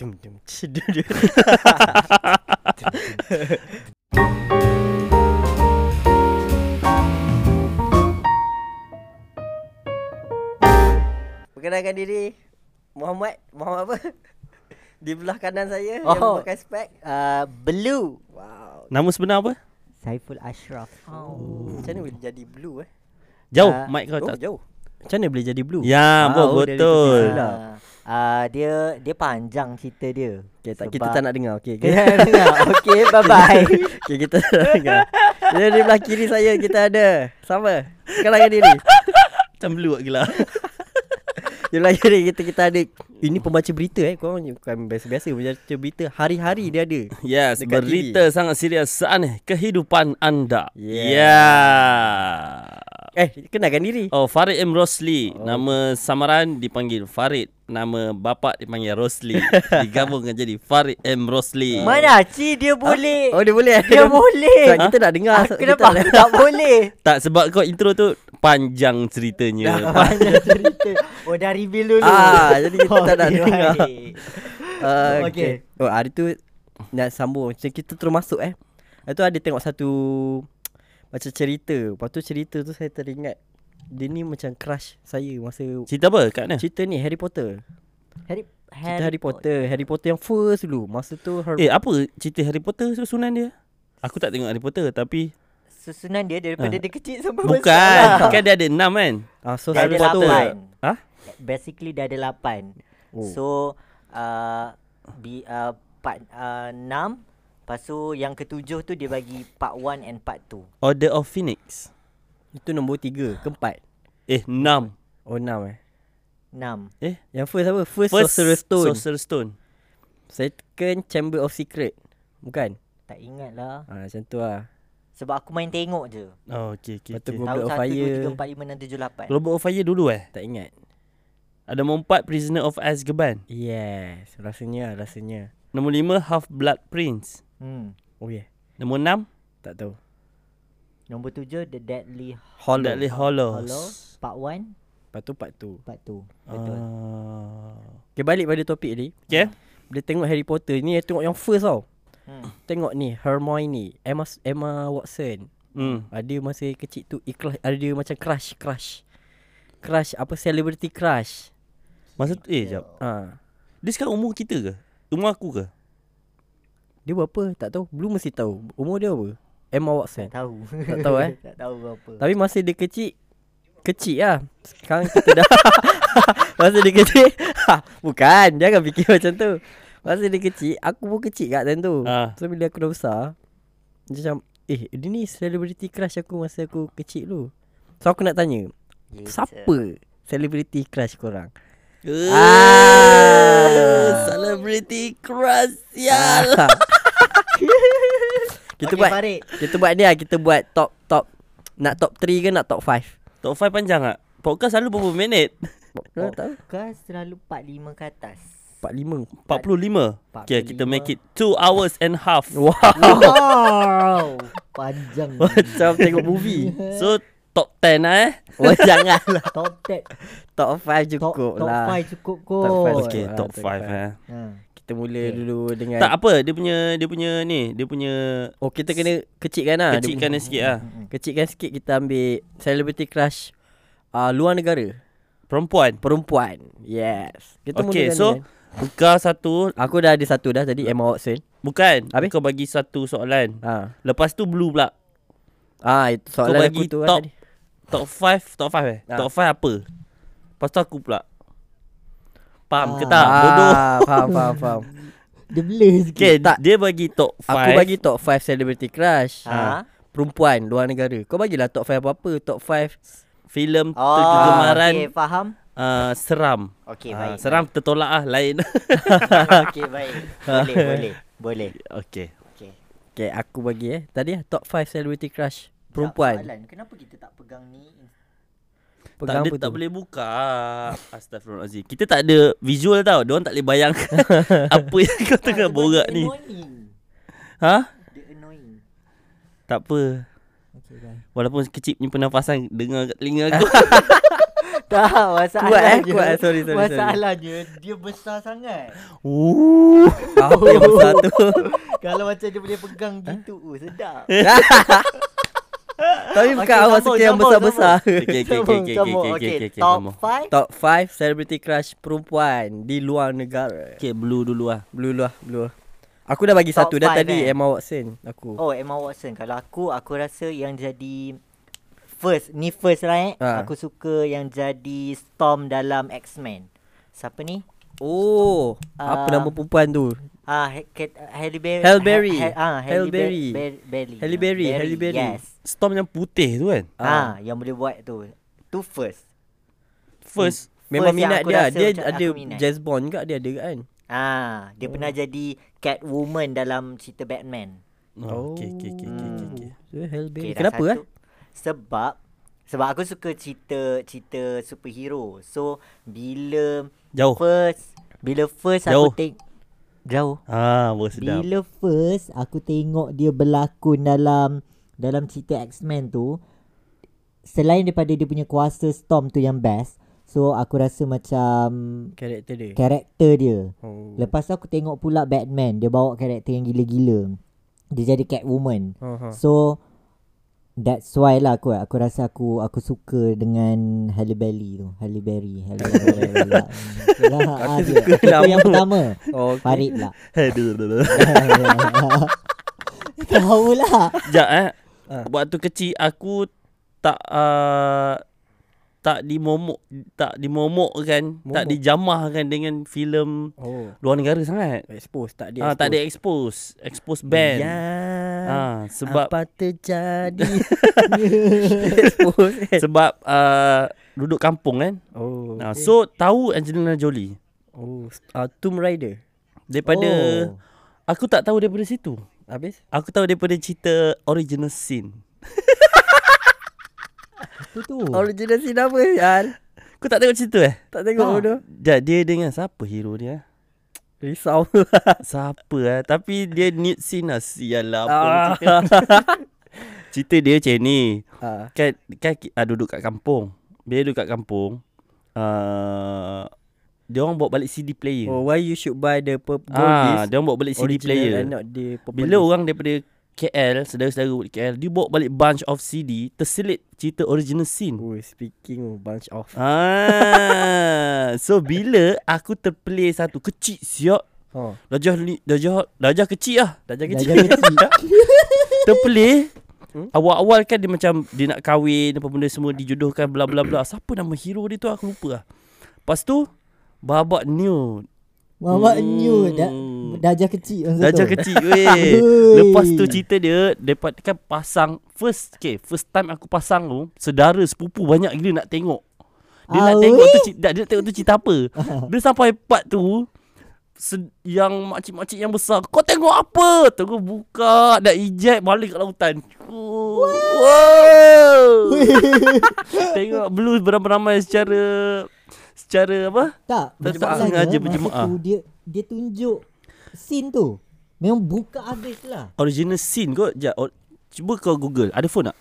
Dum dum dia. Perkenalkan diri Muhammad Muhammad apa? Di belah kanan saya oh. yang memakai spek. Uh, blue. Wow. Nama sebenar apa? Saiful Ashraf. Oh. Macam mana boleh jadi blue eh? Jauh Ah, mic kau Oh, tak. jauh. Macam mana boleh jadi blue? Ya, Ah, oh, betul. sebelah. Uh, dia dia panjang cerita dia. Okay, tak, kita tak nak dengar. Okay, okay. Kita dengar. Okay, bye bye. okay kita tak nak dengar. Dia di belah kiri saya kita ada. Sama. Kenalkan diri. Macam blue gila. Di belah kiri kita kita ada. Ini pembaca berita eh. Kau bukan biasa-biasa membaca berita. Hari-hari dia ada. Yes, Dekat berita sangat serius saat kehidupan anda. Yeah. Yeah. Eh, kenalkan diri. Oh, Farid M. Rosli. Oh. Nama samaran dipanggil Farid. Nama bapa dipanggil Rosli. Digabungkan jadi Farid M. Rosli. Mana Ci dia boleh. Oh, dia boleh. eh? Dia boleh. Tak, kita nak dengar. Ah, kita Kenapa aku tak boleh? Tak sebab kau intro tu panjang ceritanya. Banyak cerita. Oh dah reveal dulu. Ah, jadi kita tak nak Okey, dengar. Uh, Okey. okay. Oh, hari tu nak sambung. Macam kita terus masuk eh. Lepas tu ada tengok satu macam cerita. Lepas tu cerita tu saya teringat dia ni macam crush saya masa Cerita apa kat mana? cerita ni Harry Potter. Harry Cerita Harry Potter. Harry Potter yang first dulu. Masa tu Her- Eh, apa cerita Harry Potter susunan dia? Aku tak tengok Harry Potter tapi Susunan dia daripada Ah. dia kecil sampai bukan. besar. Kan dia ada enam kan? ah, so Dia Harry ada Potter. lapan. Hah? Basically dia ada lapan. Oh. So uh, bi, uh, part uh, enam Lepas tu yang ketujuh tu dia bagi part 1 and part 2 Order of Phoenix. Itu nombor tiga, keempat. Eh, enam. Oh, enam eh. Enam Eh, Yang first apa? First, first Sorcerer's Stone. Sorcerer's Stone. Second Chamber of Secret. Bukan? Tak ingat lah Ah, macam tu lah. Sebab aku main tengok je Oh, okey okey. Lepas tu Okay. Goblet Tahu of 1, Fire. 2, 3, 4, 5, 6, 7, 8 Global of Fire dulu eh. Tak ingat. Ada nombor empat Prisoner of Azkaban. Yes, rasanya rasanya. Nombor lima Half Blood Prince. hmm. Oh yeah. Nombor enam Tak tahu. Nombor tujuh The Deadly Hollow. Deadly Hollows. Hollow Part 1 Lepas tu part tu. Part 2 Betul Ah. Okay, balik pada topik ni. Okay. Dia tengok Harry Potter ni, dia tengok yang first tau. hmm. Tengok ni, Hermione, Emma Emma Watson. Hmm. Ada masa kecil tu ikhlas ada macam crush, crush. Crush apa celebrity crush. Masa tu eh jap. Ha. Dia sekarang umur kita ke? Umur aku ke? Dia berapa? Tak tahu. Belum mesti tahu. Umur dia apa? Emma Watson. Tak tahu Tak tahu, eh? Tak tahu berapa Tapi masa dia kecil Kecil lah Sekarang kita dah Masa dia kecil Bukan Jangan fikir macam tu Masa dia kecil Aku pun kecil kat time tu Ah. So bila aku dah besar Macam Eh dia ni celebrity crush aku Masa aku kecil dulu So aku nak tanya. Siapa Celebrity crush korang Ah, celebrity crush sial. Kita Okey, buat Farid. Kita buat ni lah Kita buat top Top Nak top 3 ke nak top 5 Top 5 panjang tak? Podcast selalu berapa minit? Podcast selalu 45 ke atas 45 45. Okay, kita 45. make it 2 hours and half. Wow Wow Panjang Macam tengok movie So top 10 lah eh. Oh janganlah Top 10 Top 5 Top, cukup top lah 5 cukup kot Top five Okay, Ah, top top 5 five. eh. ha. Kita mula Okay. dulu dengan Tak apa, dia punya dia punya ni, dia punya Oh kita kena kecilkan lah kecilkan dia sikit lah. Kecilkan sikit kita ambil Celebrity crush uh, Luar negara Perempuan. Perempuan Yes Kita Okay, mulakan so dengan- Tukar satu Aku dah ada satu dah Tadi Emma Watson Bukan Habis? Kau bagi satu soalan Ah, Lepas tu blue pula ah itu soalan bagi aku tu top. lah tadi. Top 5 Top 5 eh? Ah. Top 5 apa? Lepas tu aku pula. Faham ke Ah. tak Bodoh. ah, Faham faham faham. Dia blur sikit. Okay Tak. Dia bagi top 5 Aku bagi top 5 celebrity crush. Ha? Perempuan luar negara. Kau bagilah top 5 apa-apa. Top 5 Filem Oh, Kegemaran okay, faham. Uh, Seram. Okay, baik. Seram tertolak lah Lain. Okay, baik. Boleh, boleh. Boleh. Okay. Okay. Okay aku bagi eh. Tadi lah top 5 celebrity crush Perempuan. Soalan, kenapa kita tak pegang ni? Pegang tak, ada, tak boleh buka. Astagfirullahaladzim Kita tak ada visual tau. Diorang tak boleh bayang Apa yang kau tengah Ah, borak dia ni. annoying. Ha? Dia annoying. Tak apa. Okay, Walaupun kecil punya pernafasan Dengar kat telinga aku. Tak, masalahnya. Kuat eh kuat. Sorry sorry sorry. Masalahnya Dia besar sangat. Ooh. Apa yang besar tu? Kalau macam dia boleh pegang gitu, oh, sedap. Tapi bukan Okey, awak suka yang besar-besar Okay, okay, okay, okay, okay, sambung. okay, Okey, okay, okay, top sambung. 5. Top 5 celebrity crush perempuan Di luar negara Okay, blue dulu lah. Blue lah Blue Aku dah bagi Top satu Dah tadi eh? Emma Watson Aku Oh, Emma Watson. Kalau aku, aku rasa yang jadi first, ni first lah eh. Ha. Aku suka yang jadi Storm dalam X-Men. Siapa ni? Oh Ah. Apa nama perempuan tu Ah, He- Kat- Halle Berry. Halle Berry. Ha, ha, Halle Halle Berry. Berry. Berry. Halle Berry, Halle Berry. Yes. Storm yang putih tu kan? Ah, yang boleh buat tu. Tu first. First. Memang First minat dia Dia ada. Jazz Bond kat dia ada kan Ah, dia Oh. pernah jadi Catwoman dalam cerita Batman. Oh, okay, okay, okay, okay, okay, okay. So Halle Berry Okay, Kenapa satu. ah? Sebab sebab aku suka cerita cerita superhero. So bila Jauh. first bila first Jauh. aku tengok jauh. Ah, baru sedap. Bila first aku tengok dia berlakon dalam dalam cerita X-Men tu selain daripada dia punya kuasa Storm tu yang best. So aku rasa macam Karakter dia karakter dia. oh. Lepas tu aku tengok pula Batman, dia bawa karakter yang gila-gila. Dia jadi Catwoman. uh-huh. So that's why lah aku aku rasa aku aku suka dengan Halle Berry tu. Halle Berry, Halle Berry. lah. Ah, suka Aku nama. yang pertama. oh, okay. Farid aduh. Tahu lah. Sekejap eh. Ah. Waktu kecil aku tak uh, tak dimomok tak dimomokkan, tak Momok. dijamahkan dengan filem Oh luar negara sangat. Expose Tak dia Ah, tak ada expose, expose band. Ya Ah, sebab Apa terjadi Expose kan sebab uh, duduk kampung kan. Oh okay. so tahu Angelina Jolie Oh uh, Tomb Raider daripada Oh. aku tak tahu daripada situ. Habis Aku tahu daripada cerita original scene. Itu tu. Original scene apa Yan Kau tak tengok cerita eh? Tak tengok Tak. tu Dia, dia dengan siapa hero dia? Risau Siapa eh? Tapi dia nude scene lah. Sialah apa Ah. cerita. cerita dia macam ni. ah. Kan, kan ah, duduk kat kampung. Bila duduk kat kampung. Uh, dia orang bawa balik CD player. Oh why you should buy the purple ah, disc dia orang bawa balik CD player. and not the purple Bila orang daripada KL, saudara-saudara di KL, dia bawa balik bunch of CD, terselit cerita original scene. Oh speaking of bunch of Ah, so bila aku terplay satu kecil siap, Oh darjah li, darjah darjah kecil lah. Dah kecil jadi kecil. Terplay Hmm? Awal-awal kan dia macam Dia nak kahwin Apa benda semua Dijodohkan bla bla bla Siapa nama hero dia tu Aku lupa lah Lepas tu Babak new Mamak Hmm. new dah darjah kecil masa Darjah tu. kecil weh. Lepas tu cerita dia Dapat kan pasang First okay, First time aku pasang tu Sedara sepupu banyak gila nak tengok. Dia nak Ah, tengok tu Dia nak tengok tu cerita apa. Dia sampai part tu se- yang makcik-makcik yang besar Kau tengok apa? Terus buka Dah eject balik kat lautan. Oh, Wow Tengok blues beramai-ramai secara Secara apa? Tak, Tak sengaja berjemaah. dia dia tunjuk scene tu. Memang buka habis lah. Original scene kot Sekejap or, Cuba kau google Ada phone tak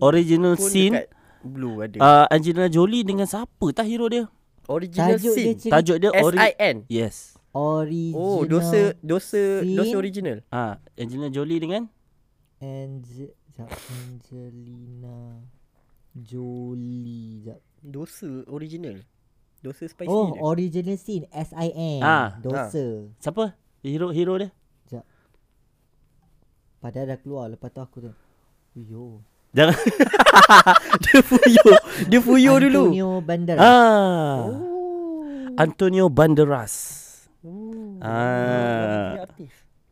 Original Pun scene dekat Blue ada uh, Angelina Jolie dengan siapa tak hero dia Original Tajuk dia scene cerita Tajuk dia ori- S-I-N Yes original. Oh dosa Dosa scene. Dosa original Ah, Angelina Jolie dengan Ange- Angelina Jolie. sekejap. Dosa original Dosa spicy Oh, dia. original scene S I N. Ah. Dosa. Siapa Hero hero dia Padahal dah keluar lepas tu aku tu. Yo. Jangan Dia fuyo Dia fuyo dulu Antonio Banderas. Ah Oh Antonio Banderas Oh Ah.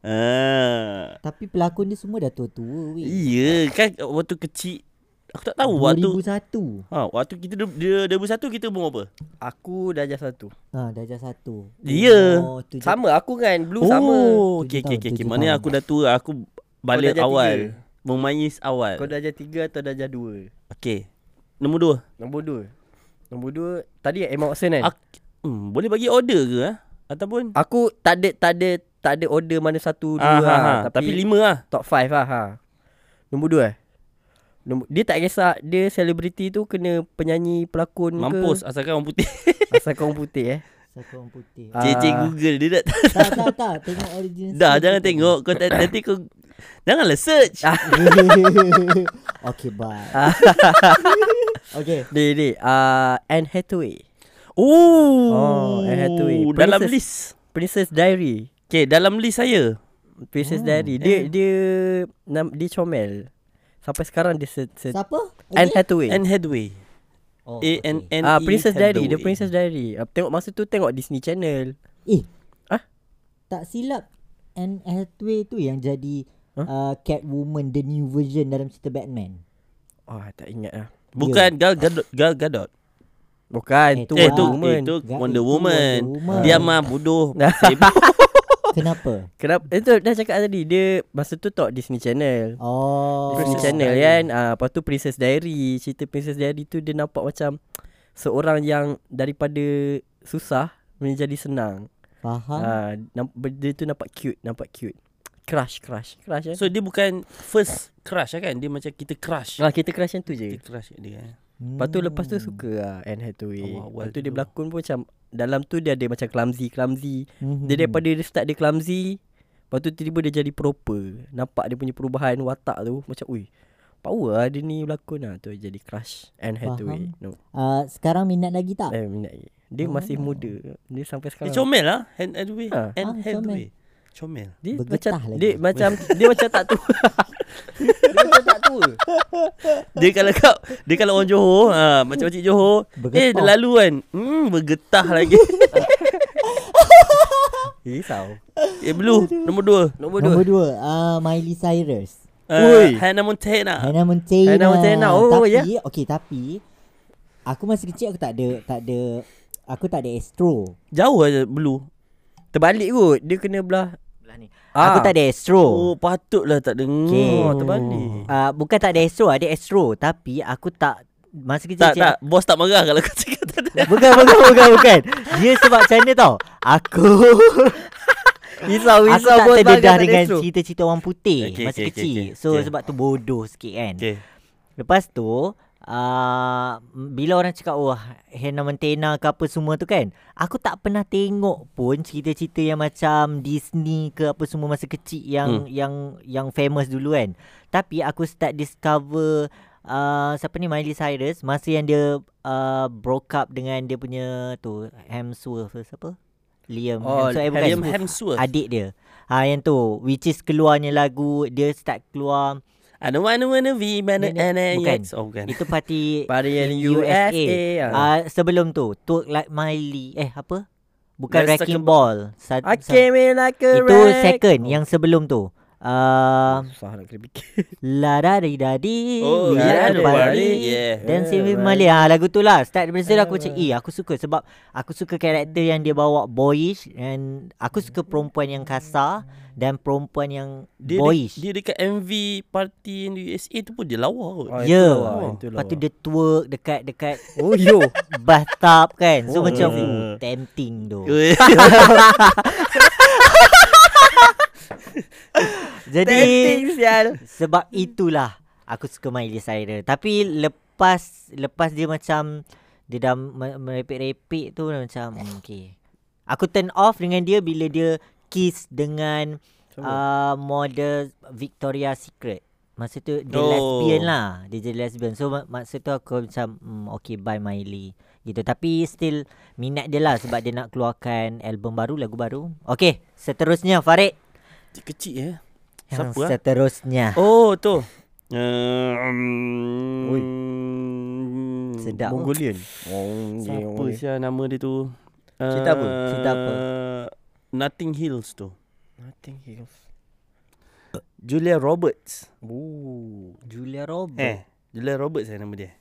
Ah Tapi pelakon dia semua dah tua-tua weh. Iya kan waktu kecil Aku tak tahu waktu 2001. ha, Waktu kita dia 2001 kita umur apa Aku darjah satu Ha, darjah satu. Ya. Oh, tujuh- Sama aku kan Blue sama Oh Tujuh okey okey okey tahun. aku dah tua Aku balik awal tiga. Memayis awal Kau darjah tiga atau darjah dua Okey Nombor dua Nombor dua Nombor dua Tadi Emma Watson kan Ak- hmm, Boleh bagi order ke eh? Ataupun Aku tak ada Tak ada Tak ada order mana satu Dua ah, lah, ha, ha. Tapi, Tapi, lima lah Top 5 lah ha. Nombor dua eh Nombor, Dia tak kisah Dia selebriti tu Kena penyanyi Pelakon Mampus ke asalkan orang putih Asal kau putih eh Saka orang putih. Ah. JJ Google dia dah tak tak tak tengok origin. Dah jangan tengok kau tak- nanti kau Janganlah search. Ah. okay bye. okay. Dia dia uh, Anne Hathaway Oh, Oh, Anne Hathaway. Dalam Princess. list. Princess Diary Okay, dalam list saya. Princess Oh, Diary Dia eh. dia nam, Dia comel Sampai sekarang dia se, se Siapa? Anne? Hathaway Anne Hathaway. Oh, A N N Ah E Princess Diary Dia Hathaway. Princess Diary uh, Tengok masa tu Tengok Disney Channel Eh. Ah? Tak silap Anne Hathaway tu yang jadi Huh? uh, Catwoman the new version dalam cerita Batman. Oh tak ingat lah Bukan Gal Gadot. Gal Gadot. Bukan Eh, tu Eh, Wonder tu Woman itu Ga- Wonder itu Woman. Wonder Woman. Dia mah bodoh. Kenapa? Kenapa Itu dah cakap tadi Dia Masa tu tengok Disney Channel Oh. Disney Princess Channel Diary. kan ah, Lepas tu Princess Diary Cerita Princess Diary tu Dia nampak macam Seorang yang Daripada Susah Menjadi senang Faham? ah, namp- Dia tu nampak cute Nampak cute Crush Crush Crush kan So dia bukan first crush lah kan. Dia macam kita crush. ah, Kita crush yang tu je Kita crush kat dia. eh. Lepas tu lepas tu Hmm. suka lah Anne Hathaway Awal-awal Lepas tu dia dulu. berlakon pun macam Dalam tu dia ada macam clumsy-clumsy Mhm. Dia daripada dia start dia clumsy Lepas tu tiba-tiba dia jadi proper Nampak dia punya perubahan watak tu Macam ui Power lah dia ni berlakon lah Tu jadi crush Anne Hathaway no. Uh, sekarang minat lagi tak? Eh minat lagi Dia Oh. masih muda Dia sampai Dia sekarang comel lah. Anne Hathaway. Ha. Anne Ah, Hathaway. Comel. Dia Bergetah macam lagi. Dia macam Dia macam tak tua Dia macam tak tua Dia kalau kau Dia kalau orang Johor ha, Macam makcik Johor Bergetah. Eh dia lalu kan Hmm bergetah lagi Risau Eh Blue Nombor dua Nombor Nombor dua dua, uh, Miley Cyrus. uh, Hannah Montana Hannah Montana. Hannah Montana, oh, tapi, ya. Okay, tapi aku masa kecil aku tak ada tak ada aku tak ada astro. Jauh aja Blue Terbalik kot Dia kena belah. Ah. Aku tak ada astro. Oh patutlah tak dengar Okay. oh, Terbalik Uh, bukan tak ada astro, ada astro tapi aku tak masa kecil Tak cik- tak Bos tak marah kalau kau cakap tak ada Bukan bukan bukan bukan. Dia sebab macam mana tau? Aku Risau aku risau tak terdedah dengan ada cerita-cerita orang putih Okay, masa okay, okay, kecil. okay, So okay. sebab tu bodoh sikit kan. Okay Lepas tu uh, Bila orang cakap Oh Hannah Montana ke apa semua tu kan? Aku tak pernah tengok pun Cerita-cerita yang macam Disney ke apa semua Masa kecil Yang Hmm. yang yang famous dulu kan? Tapi aku start discover uh, Siapa ni? Miley Cyrus Masa yang dia uh, Broke up dengan dia punya Tu Hemsworth siapa? Liam Oh, Hemsworth. Eh, bukan. Liam Hemsworth. Adik dia. Ha yang tu Which is keluarnya lagu Dia start keluar I don't wanna wanna be mana Ni- ni- ana bukan. Oh bukan. Itu parti Varian USA. USA ah. Ah sebelum tu Talk Like Miley. Eh apa? Bukan Let's Wrecking Ball. Sa- I came in like a Itu wreck. second. Yang sebelum tu uh, Susah nak kena fikir. La da di da di Oh yeah, at the yeah, yeah. Dancing with Yeah, Miley ah, Lagu tu lah. Start daripada situ aku macam Yeah. Eh aku suka Sebab Aku suka karakter yang dia bawa Boyish And Aku suka perempuan yang kasar Dan perempuan yang Dia, Boyish. dia dekat MV party in the USA tu pun dia lawa kot. Oh, Ya. lawa, itu Lepas tu dia twerk Dekat Dekat Oh yo. bathtub kan. So Oh, macam yeah. uh, Tempting tu Jadi sial Sebab itulah Aku suka Miley Cyrus. Tapi lepas Lepas dia macam Dia dah me- merepek-repek tu Macam hmm, okay. Aku turn off dengan dia Bila dia Kiss dengan uh, Model Victoria Secret. Masa tu Dia Oh. lesbian lah. Dia jadi lesbian. So mak- masa tu aku macam hmm, Okay bye Miley. Gitu. Tapi still Minat dia lah Sebab dia nak keluarkan Album baru Lagu baru. Okay Seterusnya Farid Dia kecil eh. Yang Siapa ah? Seterusnya Oh tu. Uh, um, Oi. Sedap. Mongolian Oh Siapa sia nama dia tu? Cerita apa? Uh, Cerita apa? Nothing Hills tu. Nothing heals Julia Roberts. Oh Julia Roberts Eh, Julia Roberts saya nama dia.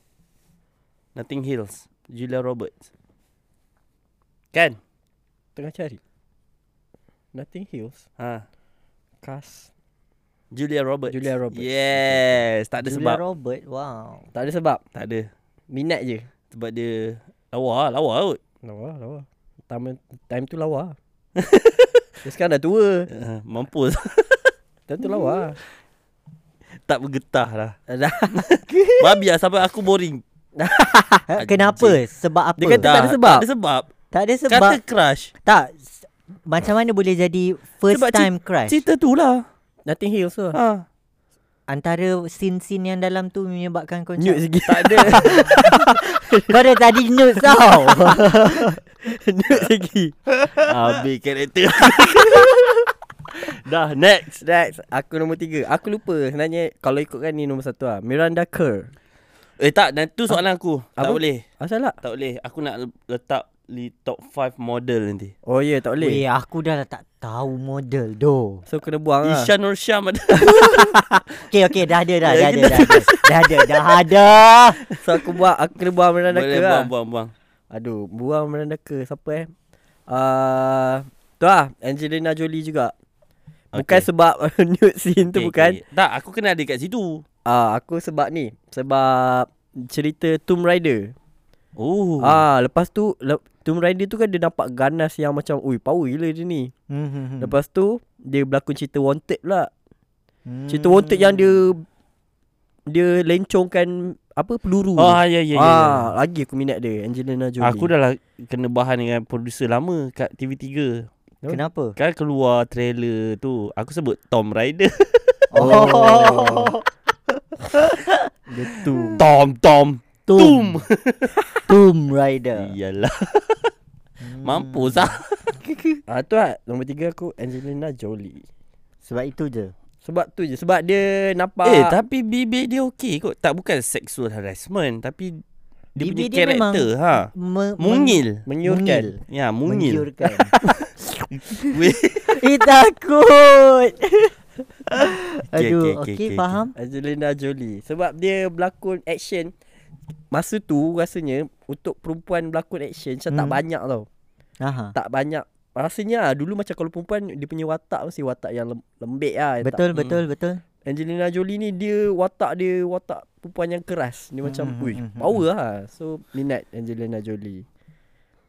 Nothing Hills. Julia Roberts. Kan? Tengah cari Nothing heals Ha. Cast Julia Roberts. Julia Roberts. Yes, tak ada Julia sebab. Roberts Wow Tak ada sebab Tak ada. Minat je Sebab dia lawa, lah, lawa kot. Lawa lawa Time, time tu lawa Dia sekarang dah tua Uh, mampus. Time tu lawa tak bergetah lah. Babi lah sampai aku boring. Kenapa? Sebab apa? Dia kata tak ada sebab. Tak ada sebab. Tak ada sebab Kata crush. Tak Macam mana boleh jadi First Sebab time crush Cerita tu lah. Nothing Hills tu Ha. Antara scene-scene yang dalam tu Menyebabkan kau Nude sikit Tak ada. Kau dah tadi nude tau Nude lagi Habis karakter. Dah next. Next Aku nombor tiga Aku lupa Sebenarnya Kalau ikutkan ni nombor satu lah Miranda Kerr Eh tak, dan tu soalan aku. Tak Apa? boleh. Asal lah Tak boleh. Aku nak letak di top 5 model nanti. Oh ya yeah, tak boleh Weh aku dah tak tahu model doh So kena buang lah Ishan Nur Syam ada. Okay okay dah ada dah Ya, Dah ada dah ada Dah ada dah ada So aku buang Aku kena buang Miranda Boleh Kerr lah buang, buang, buang. Aduh Buang Miranda Kerr Siapa eh uh, Tu lah Angelina Jolie juga Bukan Okay. sebab nude scene tu Okay, bukan okay. Tak, aku kena ada kat situ. Ah, Aku sebab ni Sebab Cerita Tomb Raider Oh. Ah, Lepas tu le- Tomb Raider tu kan dia nampak ganas yang macam Ui power gila dia ni Hmm, Lepas tu Dia berlakon cerita Wanted pula hmm. Cerita Wanted yang dia Dia lencongkan Apa peluru Oh, ya, ya, ya. ya. ah, Lagi aku minat dia Angelina Jolie Aku dah lah kena bahan dengan producer lama kat TV3. Kenapa? Kan keluar trailer tu. Aku sebut Tom Raider. Oh Dia tu Tom, Tom. Tomb Tomb Raider Iyalah. Hmm. Mampus lah. ah, Tu lah Nombor tiga aku Angelina Jolie Sebab itu je Sebab tu je Sebab dia nampak Eh, tapi bibir dia okey kot. Tak bukan sexual harassment. Tapi dia Bibir punya dia karakter. Ha. Me- Mungil. Mengiurkan Ya, mungil. Menggiurkan Weh. Eh takut Okay, Aduh okay, okay, okay, okay, okay, faham Angelina Jolie Sebab dia berlakon action Masa tu rasanya Untuk perempuan berlakon action Macam tak Hmm. banyak tau Aha. Tak banyak Rasanya lah, dulu macam kalau perempuan Dia punya watak mesti watak yang lem- lembik lah Betul Hmm. betul betul Angelina Jolie ni dia watak dia Watak perempuan yang keras Dia macam Hmm, Ui hmm, hmm, power lah So minat Angelina Jolie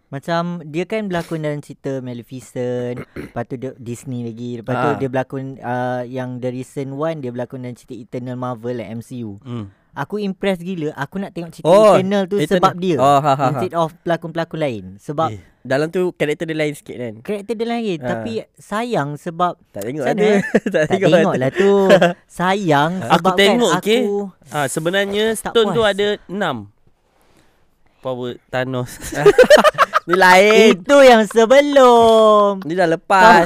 Macam dia kan berlakon dalam cerita Maleficent Lepas tu dia, Disney lagi Lepas tu Ah. dia berlakon uh, Yang the recent one Dia berlakon dalam cerita Eternal Marvel like MCU Hmm. Aku impress gila Aku nak tengok cerita Oh, Eternal tu Eternal. sebab dia Oh, ha, ha, ha. Instead of pelakon-pelakon lain Sebab Eh. Dalam tu karakter dia lain sikit kan karakter dia lain Ah. Tapi sayang sebab Tak tengok mana, Tak Tak tengok tengok lah tu Sayang Aku tengok, kan okay? aku Ah, sebenarnya stone tu puas. ada 6. Power Thanos. Ni lain Itu yang sebelum Ni dah lepas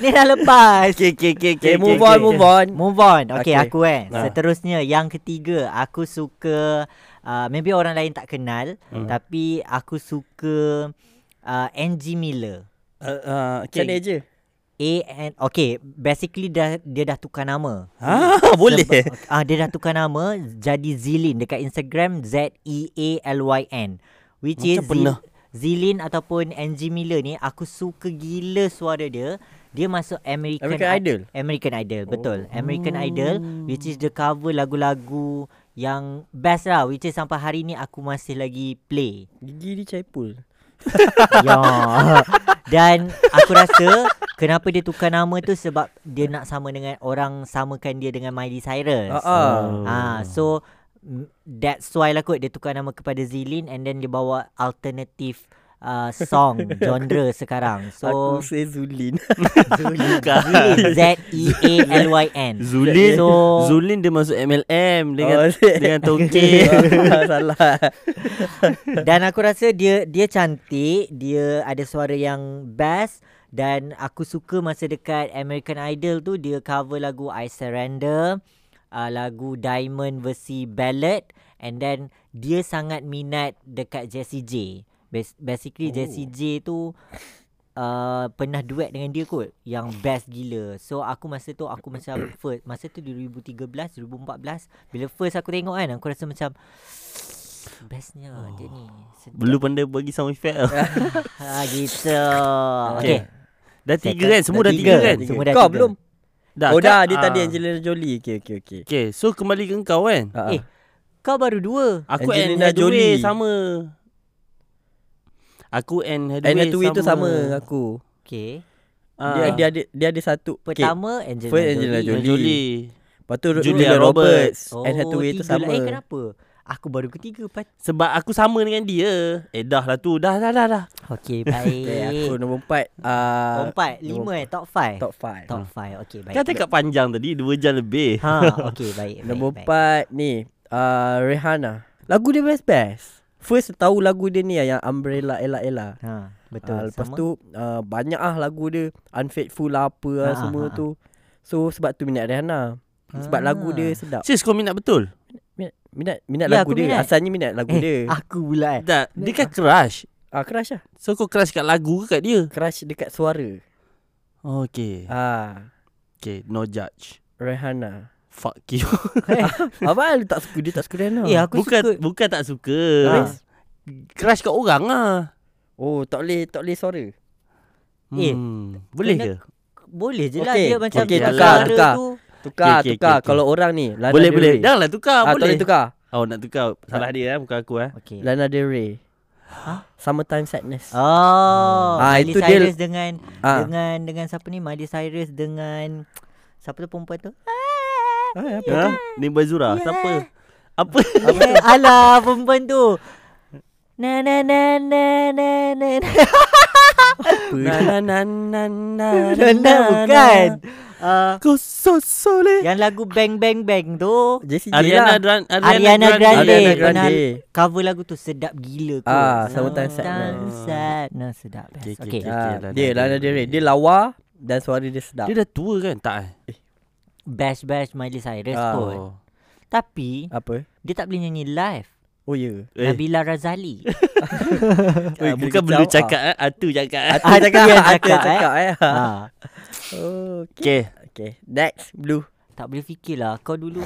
Ni dah lepas okay, okay, okay, Okay move on move on Move on Okay, Okay. aku eh Ah. Seterusnya Yang ketiga Aku suka uh, Maybe orang lain tak kenal Hmm. Tapi aku suka uh, Angie Miller Uh, uh, Macam okay. je A and Okay Basically dah, Dia dah tukar nama Ah, boleh. Sebab- Ah Dia dah tukar nama Jadi Zilin Dekat Instagram Z-E-A-L-Y-N Which Macam is pernah. Zil- Zilin ataupun Angie Miller ni Aku suka gila suara dia Dia masuk American, American Idol? American Idol Betul. American Idol Which is the cover lagu-lagu Yang best lah Which is sampai hari ni Aku masih lagi play. Gigi dia caipul Ya. Dan aku rasa Kenapa dia tukar nama tu Sebab dia nak sama dengan Orang samakan dia dengan Miley Cyrus. Ah, ah. Ah, so that's why lah kot dia tukar nama kepada Zilin and then dia bawa alternative uh, song genre sekarang. Aku So say Zulin Zilin Z E A L Y N. Zulin. So Zulin dia masuk MLM dengan Oh, dengan tongkek. Salah dan aku rasa dia dia cantik, dia ada suara yang best dan aku suka masa dekat American Idol tu dia cover lagu I Surrender, uh, lagu Diamond versi ballad and then dia sangat minat dekat Jessie J. Bas- basically oh. Jessie J tu uh, pernah duet dengan dia kot yang best gila. So aku masa tu aku macam first masa tu 2013 2014 bila first aku tengok kan aku rasa macam bestnya oh. dia ni. Sedap. Belum pandai bagi sound effect tau. Ha gitu. Okay. Dah tiga Settle. kan? Semua Dah dah tiga tiga. kan? Semua dah Kau tiga. belum Dah. Oh dah dia Ah. tadi Angelina Jolie Okay okay okay Okay, so kembali ke kau kan? Ah, ah. Eh, Kau baru dua. Aku Angelina Hathaway Jolie. sama. Aku and Hathaway, Anne Hathaway tu sama aku Okay. Ah. Dia dia ada dia ada satu okay. Pertama Angelina First Jolie. Angelina Angelina Jolie. Jolie. Lepas tu Julia Julia Roberts. Roberts Anne Hathaway tu tiga lah. sama Eh kenapa? Aku baru ketiga Pat. Sebab aku sama dengan dia. Eh dah lah tu. Dah dah dah dah. Okey, Okay, aku baik. nombor empat. Uh, Empat, lima eh, top five. Top five. Top five. Okey, baik. Kan cakap panjang tadi 2 jam lebih. Ha, okey, baik. baik, Nombor baik. empat ni. Uh, Rihanna. Lagu dia best-best. First tahu lagu dia ni yang Umbrella Ella Ella. Ha, betul. Uh, lepas Sama. tu uh, banyak ah lagu dia Unfaithful lah apa lah Ha, semua ha, ha. tu. So sebab tu minat Rihanna. Sebab Ah. lagu dia sedap. Sis kau minat betul? Minat minat, minat Ya, lagu aku dia. minat. Asalnya minat lagu Eh, dia. aku pula eh. Tak, dia kan crush. Ah crush lah. So kau crush kat lagu ke kat dia? Crush dekat suara. Okay. Ah Okay, no judge. Rihanna. Fuck you. Abang tak suka dia tak suka Rihanna. Eh, aku bukan suka. bukan tak suka. Ha. Crush kat orang lah. Oh, tak boleh tak boleh suara. Eh, Hmm. Boleh ke? Boleh je lah Okey, dia macam dia tukar, tukar. tu. Tukar, Okey, okey, tukar. okey, Kalau orang ni Lana boleh Del boleh. Rey. Janganlah tukar, tak boleh. tukar. Oh, nak tukar. Salah dia eh, bukan aku eh. Okey. Lana Del Rey. Ha? Summertime Sadness. Oh, Ah, Miley itu dia- Cyrus dengan Ah. dengan dengan siapa ni? Miley Cyrus dengan siapa tu perempuan tu? Ah, apa? Ha? Ni Bazura. Yeah. Siapa? Apa? Eh, alah perempuan tu. Na na na na na na. na na na na na Na na bukan. Ah, Kau so soleh. yang lagu Bang Bang Bang tu Jessie J Ariana lah. Grande Ariana Grande. Ariana Pernah Grande. cover lagu tu sedap gila kot. Ah, Summertime Summertime Sadness. Sadness sedap. Okey, Okay. Ah, Lana dia Del Lana Del Rey. Dia lawa dan suara dia sedap. Dia dah tua kan? Tak eh? Bash Bash Miley Cyrus Ah. pun. Oh. Tapi Apa? dia tak boleh nyanyi live. Oh ya. Eh, Nabila Razali. eh, kena bukan perlu ah. cakap eh. Atu cakap eh. Atu cakap, Atu cakap, cakap eh. ah. Oh, okay. Okay. Okay. Next, Blue. Tak boleh fikirlah Kau dulu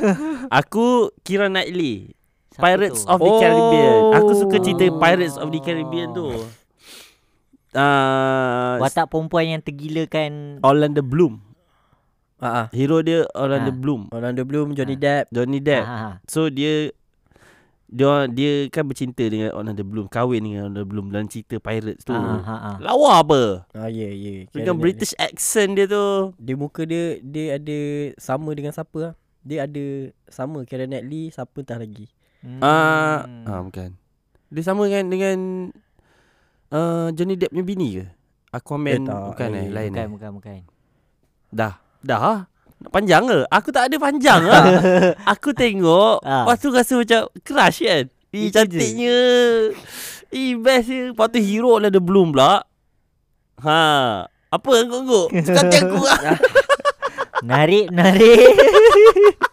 Aku Kira Knightley. Siapa Pirates tu? of the Caribbean. Aku suka Oh. cerita Pirates of the Caribbean tu. Uh, Watak perempuan yang tergilakan Orlando Bloom. Ah. Hero dia Orlando Ah. Bloom. Orlando Bloom, Johnny Ah. Depp. Johnny Depp. Ah. So dia dia dia kan bercinta dengan Orlando Bloom, kahwin dengan Orlando Bloom dalam cerita Pirates tu. Ah. Lawa apa? Ah, ya, ya. Dengan British accent dia tu. Dia muka dia, dia ada sama dengan siapa lah. Dia ada sama Keira Knightley, siapa entah lagi. Ah, Hmm. ah bukan. Dia sama dengan dengan uh, Johnny Depp punya bini ke? Aquaman Eh, tak. bukan eh, Eh, lain Bukan eh. bukan bukan Dah. Dah ah. Nak panjang ke? Aku tak ada panjang ah. Aku tengok, Ah. lepas tu rasa macam crush kan. Je. cantiknya. Ih, best dia. Lepas tu hero lah dia belum pula. Ha. Apa angguk-angguk? Hati aku lah. Narik narik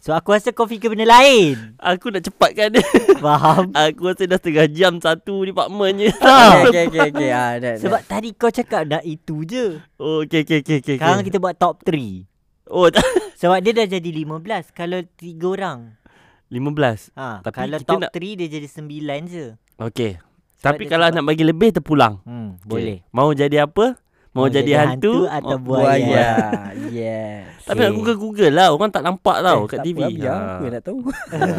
So aku rasa kau fikir benda lain Aku nak cepatkan dia. Faham Aku rasa dah setengah jam satu department je. Ah. Okay, okay, okay. Ah, that, Sebab tadi kau cakap nak itu je Oh, okay, okay, okay, okay. Sekarang okay. kita buat top 3 Oh, tak. Sebab dia dah jadi 15 Kalau 3 orang 15. ha, Tapi Kalau kita top nak- 3 dia jadi 9 je Okay. Sebab Tapi kalau sebab- nak bagi lebih terpulang. hmm, Okay. Boleh Mau jadi apa? Mau, jadi, hantu, atau Oh, buaya, Buaya. yes. Tapi nak Okay. Google-google lah. Orang tak nampak tau kat tak TV. Apa, biar Ha. aku nak tahu.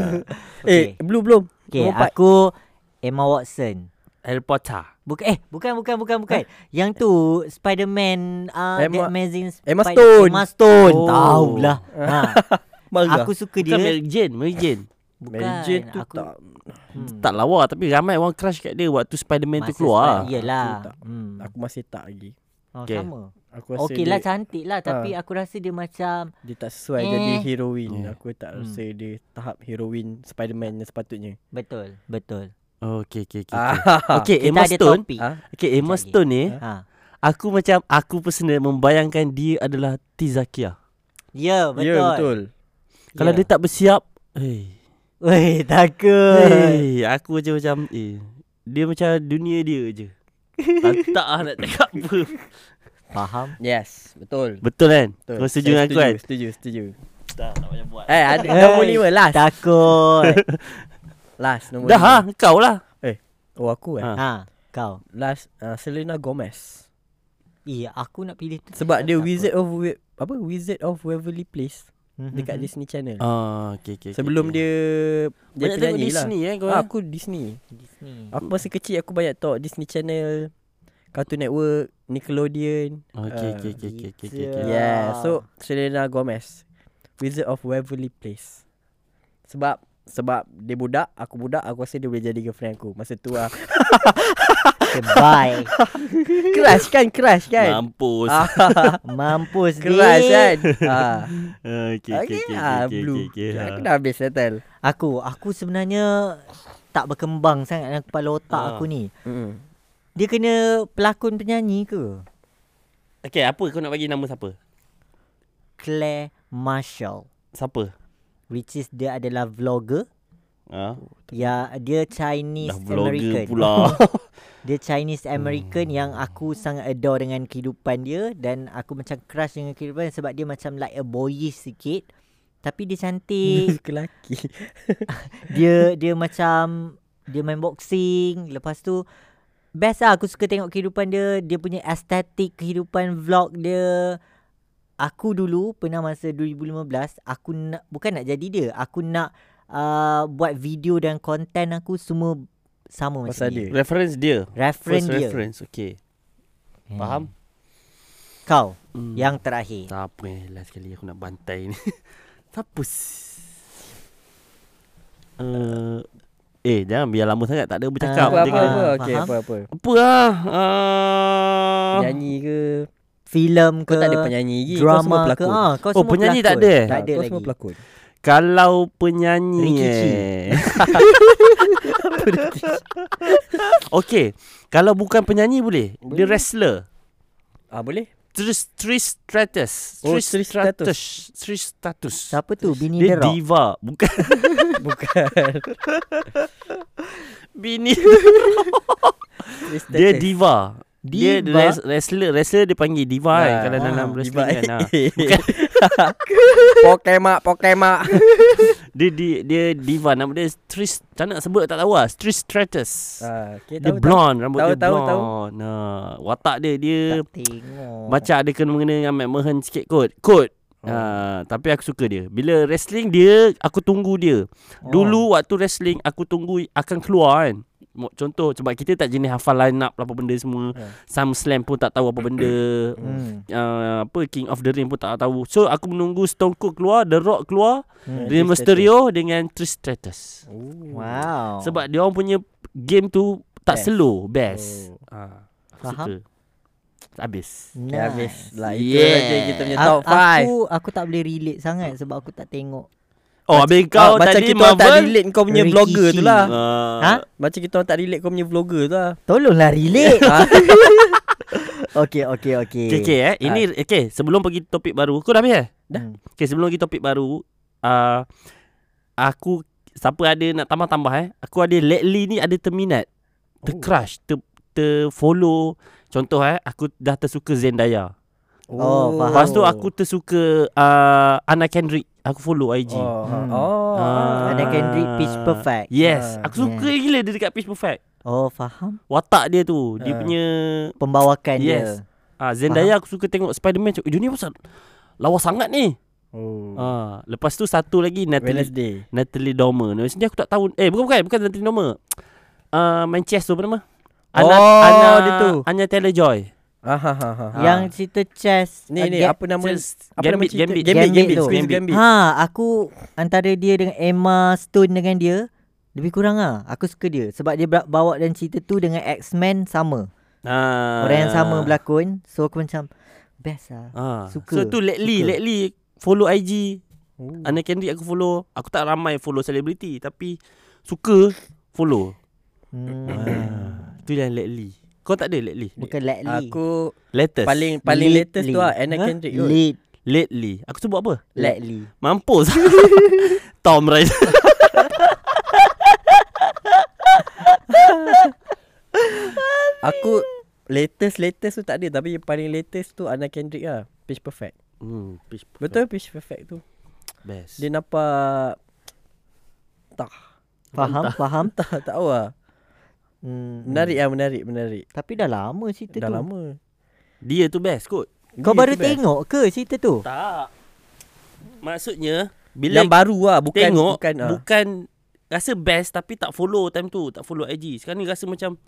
okay. Eh, Blue belum. okay, aku Emma Watson Harry Potter. Bukan eh bukan bukan bukan bukan. Yang tu Spider-Man uh, The Emma- Amazing Emma Spider- Stone. Emma Stone. Oh. Tahulah. Ha. Marah. aku suka Bukan dia. Mary Jane. Mary Jane. bukan. Mary Jane tu aku, tak. Hmm. Tak lawa tapi ramai orang crush kat dia waktu Spider-Man tu Masa keluar. Spider- Yelah. Aku tak. Hmm. Aku masih tak lagi. Oh, Okay. sama. Aku rasa Okey dia, lah cantik lah tapi Ha. aku rasa dia macam dia tak sesuai Eh. jadi heroin. Yeah. Aku tak Hmm. rasa dia tahap heroin Spider-Man yang sepatutnya. betul, betul. Oh, okay, okay, okay. Ah. Okay, Kita Emma Stone. Ah, Okay, Emma Sekejap Stone ni. Ha. Aku macam, aku personal membayangkan dia adalah Tizakia. Ya, betul. Ya, betul. Kalau Ya. dia tak bersiap, hey. Weh, takut. Hey, aku macam macam eh dia macam dunia dia je. Tak lah nak cakap apa. Faham? Yes, betul. Betul kan? betul. Kau setuju dengan Saya aku kan? setuju, Setuju. Dah tak payah buat. Eh, ada Eh, nombor lima last. Takut. Last nombor Dah lima. ha, kau lah. Oh, aku eh. Ha. ha, kau. Last uh, Selena Gomez. Iya, aku nak pilih tu. Sebab dia Takut. Wizard of We- apa Wizard of Waverly Place Mhm. dekat Disney Channel. Ah, okay, okay, Sebelum okay. dia dia banyak tengok penyanyi lah. Disney eh kau. Ah, aku Disney. Disney. Aku masa kecil aku banyak tengok Disney Channel, Cartoon Network, Nickelodeon. Okay, Ah, okay, okay, okay, okay, okay, okay. Yeah, so Selena Gomez, Wizard of Waverly Place. Sebab sebab dia budak, aku budak, aku rasa dia boleh jadi girlfriend aku. Masa tu lah. Goodbye. crush kan, crush kan. Mampus. Mampus crush dia. kan. Ah. Okay, okay, okay, ah, okay, blue. okay, okay. Aku dah habis settle. Aku, aku sebenarnya tak berkembang sangat dalam kepala otak Ah. aku ni. Mm. Dia kena pelakon penyanyi ke? Okay, apa kau nak bagi nama siapa? Claire Marshall. Siapa? Which is dia adalah vlogger. Ha? Ya, dia Chinese Dah vlogger American. pula. Dia Chinese American yang aku sangat adore dengan kehidupan dia dan aku macam crush dengan kehidupan sebab dia macam like a boyish sikit. Tapi dia cantik. Lelaki. dia dia macam dia main boxing. Lepas tu best lah aku suka tengok kehidupan dia. Dia punya estetik kehidupan vlog dia. Aku dulu pernah masa 2015 aku nak bukan nak jadi dia. Aku nak uh, buat video dan konten aku semua sama Pasal macam dia. dia. reference dia. Reference First dia. reference, okay. Hmm. Faham? Kau Hmm. yang terakhir. Tak apa eh, last kali aku nak bantai ni. Siapa? s- Uh, eh, jangan biar lama sangat tak ada bercakap. Ah, Apa apa apa. Faham? Okey, apa apa. Apa lah? Uh, Penyanyi ke? Filem ke Kau tak ada penyanyi lagi. kau semua drama ke pelakon. ah, kau Oh, semua penyanyi tak pelakon. ada eh? Tak Ah, ada kau lagi. semua pelakon. Kalau penyanyi eh. okay. Kalau bukan penyanyi boleh. Dia Boleh. wrestler. Ah boleh? Tris Tris Stratus. Oh, Tris Trish Stratus. Tris Stratus. Siapa tu? Bini Dia The Rock. diva. Bukan Bukan. bini. Dia diva. Dia Diva? res- wrestler Wrestler dia panggil diva kan Ah, Kalau ah, dalam Diva. wrestling kan ah. Pokemak, Pokemak. Dia dia dia diva Nama dia Tris mana nak sebut tak tahu lah Tris Stratus Ah, okay, Dia tahu, tahu. blonde Rambut Tahu, dia tahu, blonde tahu. Nah, Watak dia Dia Tak. Macam ada kena-mengena dengan Matt Mahan sikit kot Kot Oh. Ha, tapi aku suka dia. Bila wrestling dia, aku tunggu dia. Oh. Dulu waktu wrestling aku tunggu akan keluar kan. Contoh sebab kita tak jenis hafal line up apa benda semua. Ya. Some Slam pun tak tahu apa benda. Uh, apa King of the Ring pun tak tahu. So aku menunggu Stone Cold keluar, The Rock keluar, Hmm. Rey Mysterio dengan Trish Stratus. Oh. Wow. Sebab dia orang punya game tu tak Best. slow, best. Oh. Ah, Faham? suka. Habis. nice. Habis lah. Itu Yeah. kita punya top 5. Aku aku tak boleh relate sangat sebab aku tak tengok. Oh, habis kau macam tadi kita orang tak relate kau punya Rikishi. vlogger tu lah. Uh, Ha? Macam kita orang tak relate kau punya vlogger tu lah. Tolonglah relate. Ah, okey okey okey. Okay, okay eh. Ini okay, sebelum pergi topik baru. Kau dah habis eh? Dah. Hmm. Okay, sebelum pergi topik baru, uh, aku siapa ada nak tambah-tambah eh. Aku ada lately ni ada terminat, tercrush, ter, terfollow. Contoh eh, aku dah tersuka Zendaya. Oh, faham. Lepas tu aku tersuka uh, Anna Kendrick. Aku follow IG. Oh, Hmm. oh. Ah. Anna Kendrick, Pitch Perfect. Yes, Ah, aku suka gila dia dekat Pitch Perfect. Oh, faham. Watak dia tu, dia Ah. punya Pembawakan Yes. dia. ah Zendaya aku suka tengok Spider-Man. "Eh, Dia ni pasal lawa sangat ni. Oh. Ah, lepas tu satu lagi Natalie Wednesday. Natalie Dormer. Natalie dia aku tak tahu. Eh, bukan bukan, bukan Natalie Dormer. Ah, uh, tu apa nama? Oh, dia tu. Anya Taylor-Joy. Ah, ha, ha, ha. Ah. Yang cerita chess. Ni uh, ni Ga- apa nama Chess- apa nama Gambit, cerita? Gambit. Gambit, Gambit Gambit. Queen's Gambit. Gambit. Ha, aku antara dia dengan Emma Stone dengan dia lebih kurang ah. Aku suka dia sebab dia ba- bawa dan cerita tu dengan X-Men sama. Ah. Orang yang sama berlakon. So aku macam best lah. Ah. Suka. So tu lately, Suka. lately follow IG. Oh. Anna Kendrick aku follow. Aku tak ramai follow selebriti tapi suka follow. Hmm. Ah. Tu yang lately. Kau tak ada lately? Bukan lately. Aku Latest. paling paling latest tu lah Lately. Anna Ha? Kendrick late lately. Aku sebut apa? lately. Mampus. Tom Raider. Aku latest latest tu tak ada tapi yang paling latest tu Anna Kendrick lah. Pitch Perfect. Hmm, pitch perfect. Betul Pitch Perfect tu. Best. Dia nampak tak Faham, faham. tak tahu lah. Hmm. Menarik lah menarik menarik. Tapi dah lama cerita Dah tu. lama. Dia tu best kot. Kau Dia baru tu best. tengok ke cerita tu? Tak. Maksudnya bila Yang baru lah bukan tengok bukan ah. bukan rasa best tapi tak follow time tu, tak follow IG. Sekarang ni rasa macam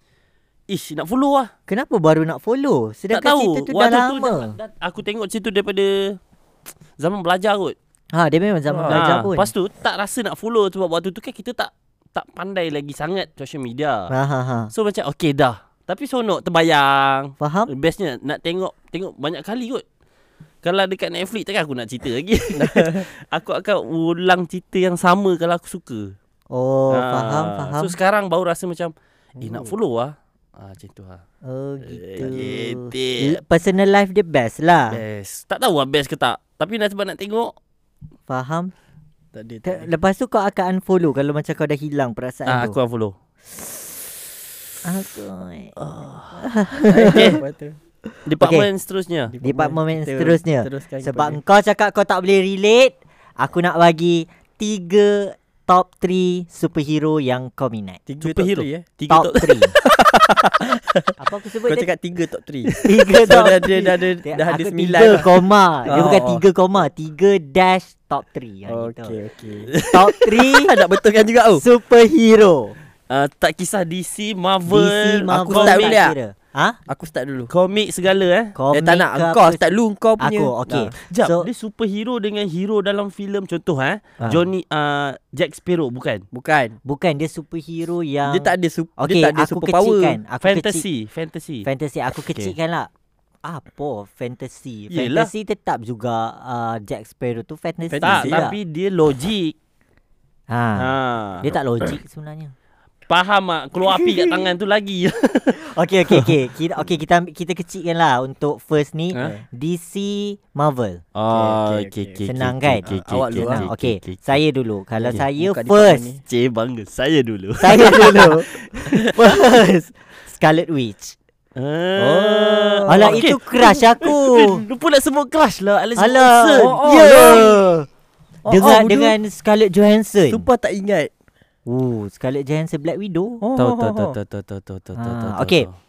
ish nak follow lah. Kenapa baru nak follow? Tak Sedangkan tahu. cerita tu dah Waktu lama. tu dah, dah, aku tengok cerita tu daripada zaman belajar kot. Ha, dia memang zaman Ah, belajar pun. Lepas tu tak rasa nak follow sebab waktu tu kan kita tak tak pandai lagi sangat social media. Ha ha ha. So macam okay dah. Tapi sonok terbayang. Faham? Bestnya nak tengok tengok banyak kali kot. Kalau dekat Netflix takkan aku nak cerita lagi. aku akan ulang cerita yang sama kalau aku suka. Oh, Ah, faham, faham. So sekarang baru rasa macam eh nak follow ah. Ah macam tu lah. oh, gitu. Gitu. L- Personal life dia best lah. Best. Tak tahu lah best ke tak. Tapi nak sebab nak tengok. Faham? Tak ada. Tak ada. Lepas tu kau akan unfollow kalau macam kau dah hilang perasaan Ah, tu. aku akan follow. Aku. Okay. Tu. Department seterusnya. Department seterusnya. Teruskan Sebab kepada- kau cakap kau tak boleh relate, aku nak bagi tiga top 3 superhero yang kau minat. tiga superhero. top 3 eh. Tiga Top top. 3. Apa aku sebut Kau cakap tiga top 3. Tiga So top dah ada three. dah Dia- dah ada sembilan. Tiga lah. koma. Dia Oh, bukan tiga koma. Tiga dash top 3. Yang gitu. Okey okey. Top 3 Nak betulkan juga oh. superhero. Uh, tak kisah DC, Marvel, DC, Marvel, aku tak kira. Ha? Aku start dulu. komik segala eh. Komik eh tak nak ke kau start dulu kau punya. Aku, okey. Sekejap, So- dia superhero dengan hero dalam filem contoh eh. Ah. Johnny uh, Jack Sparrow bukan. Bukan. Bukan dia superhero yang Dia tak ada super Okey, dia tak ada aku super power. kecilkan. Aku kecil, fantasy, fantasy. fantasy. Aku Okey. kecilkan lah. Apa fantasy? Yelah. Fantasy tetap juga uh, Jack Sparrow tu fantasy. tak, Fantasy juga. tapi dia logik. ha. Ha. Dia tak logik sebenarnya. Faham ah keluar api kat tangan tu lagi. Okey okey okey. Kita okey kita ambil- kita kecilkan lah untuk first ni Ha? DC Marvel. Oh, okey, okey okey. Senang kan? Awak dulu lah. Okey, saya dulu. Kalau Okey, saya first. Cik bangga saya dulu. saya dulu. first Scarlet Witch. Oh, Alah itu crush aku. Lupa nak sebut crush lah Alice Alah. Wilson. Oh, oh, Ya. Oh, Dengan oh, dengan Scarlett Johansson. Sumpah tak ingat. Oh, Scarlett Johansson Black Widow. Oh, Tahu tahu tahu tahu tahu tahu tahu tahu Ah, okey. Saya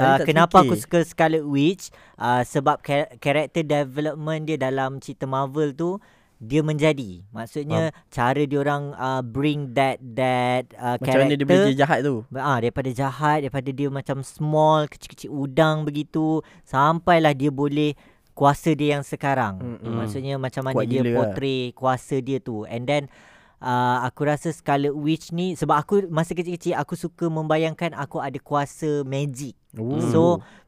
Uh, kenapa aku fikir. suka Scarlet Witch? Uh, sebab character development dia dalam cerita Marvel tu dia menjadi. Maksudnya cara dia orang uh, bring that that uh, Macam mana dia boleh jadi jahat tu? Ah daripada jahat daripada dia macam small kecil-kecil udang begitu sampailah dia boleh kuasa dia yang sekarang. Mm-mm. Maksudnya macam mana Kuat dia lah. portray kuasa dia tu. And then uh, aku rasa Scarlet Witch ni sebab aku masa kecil-kecil aku suka membayangkan aku ada kuasa magic. Oh. So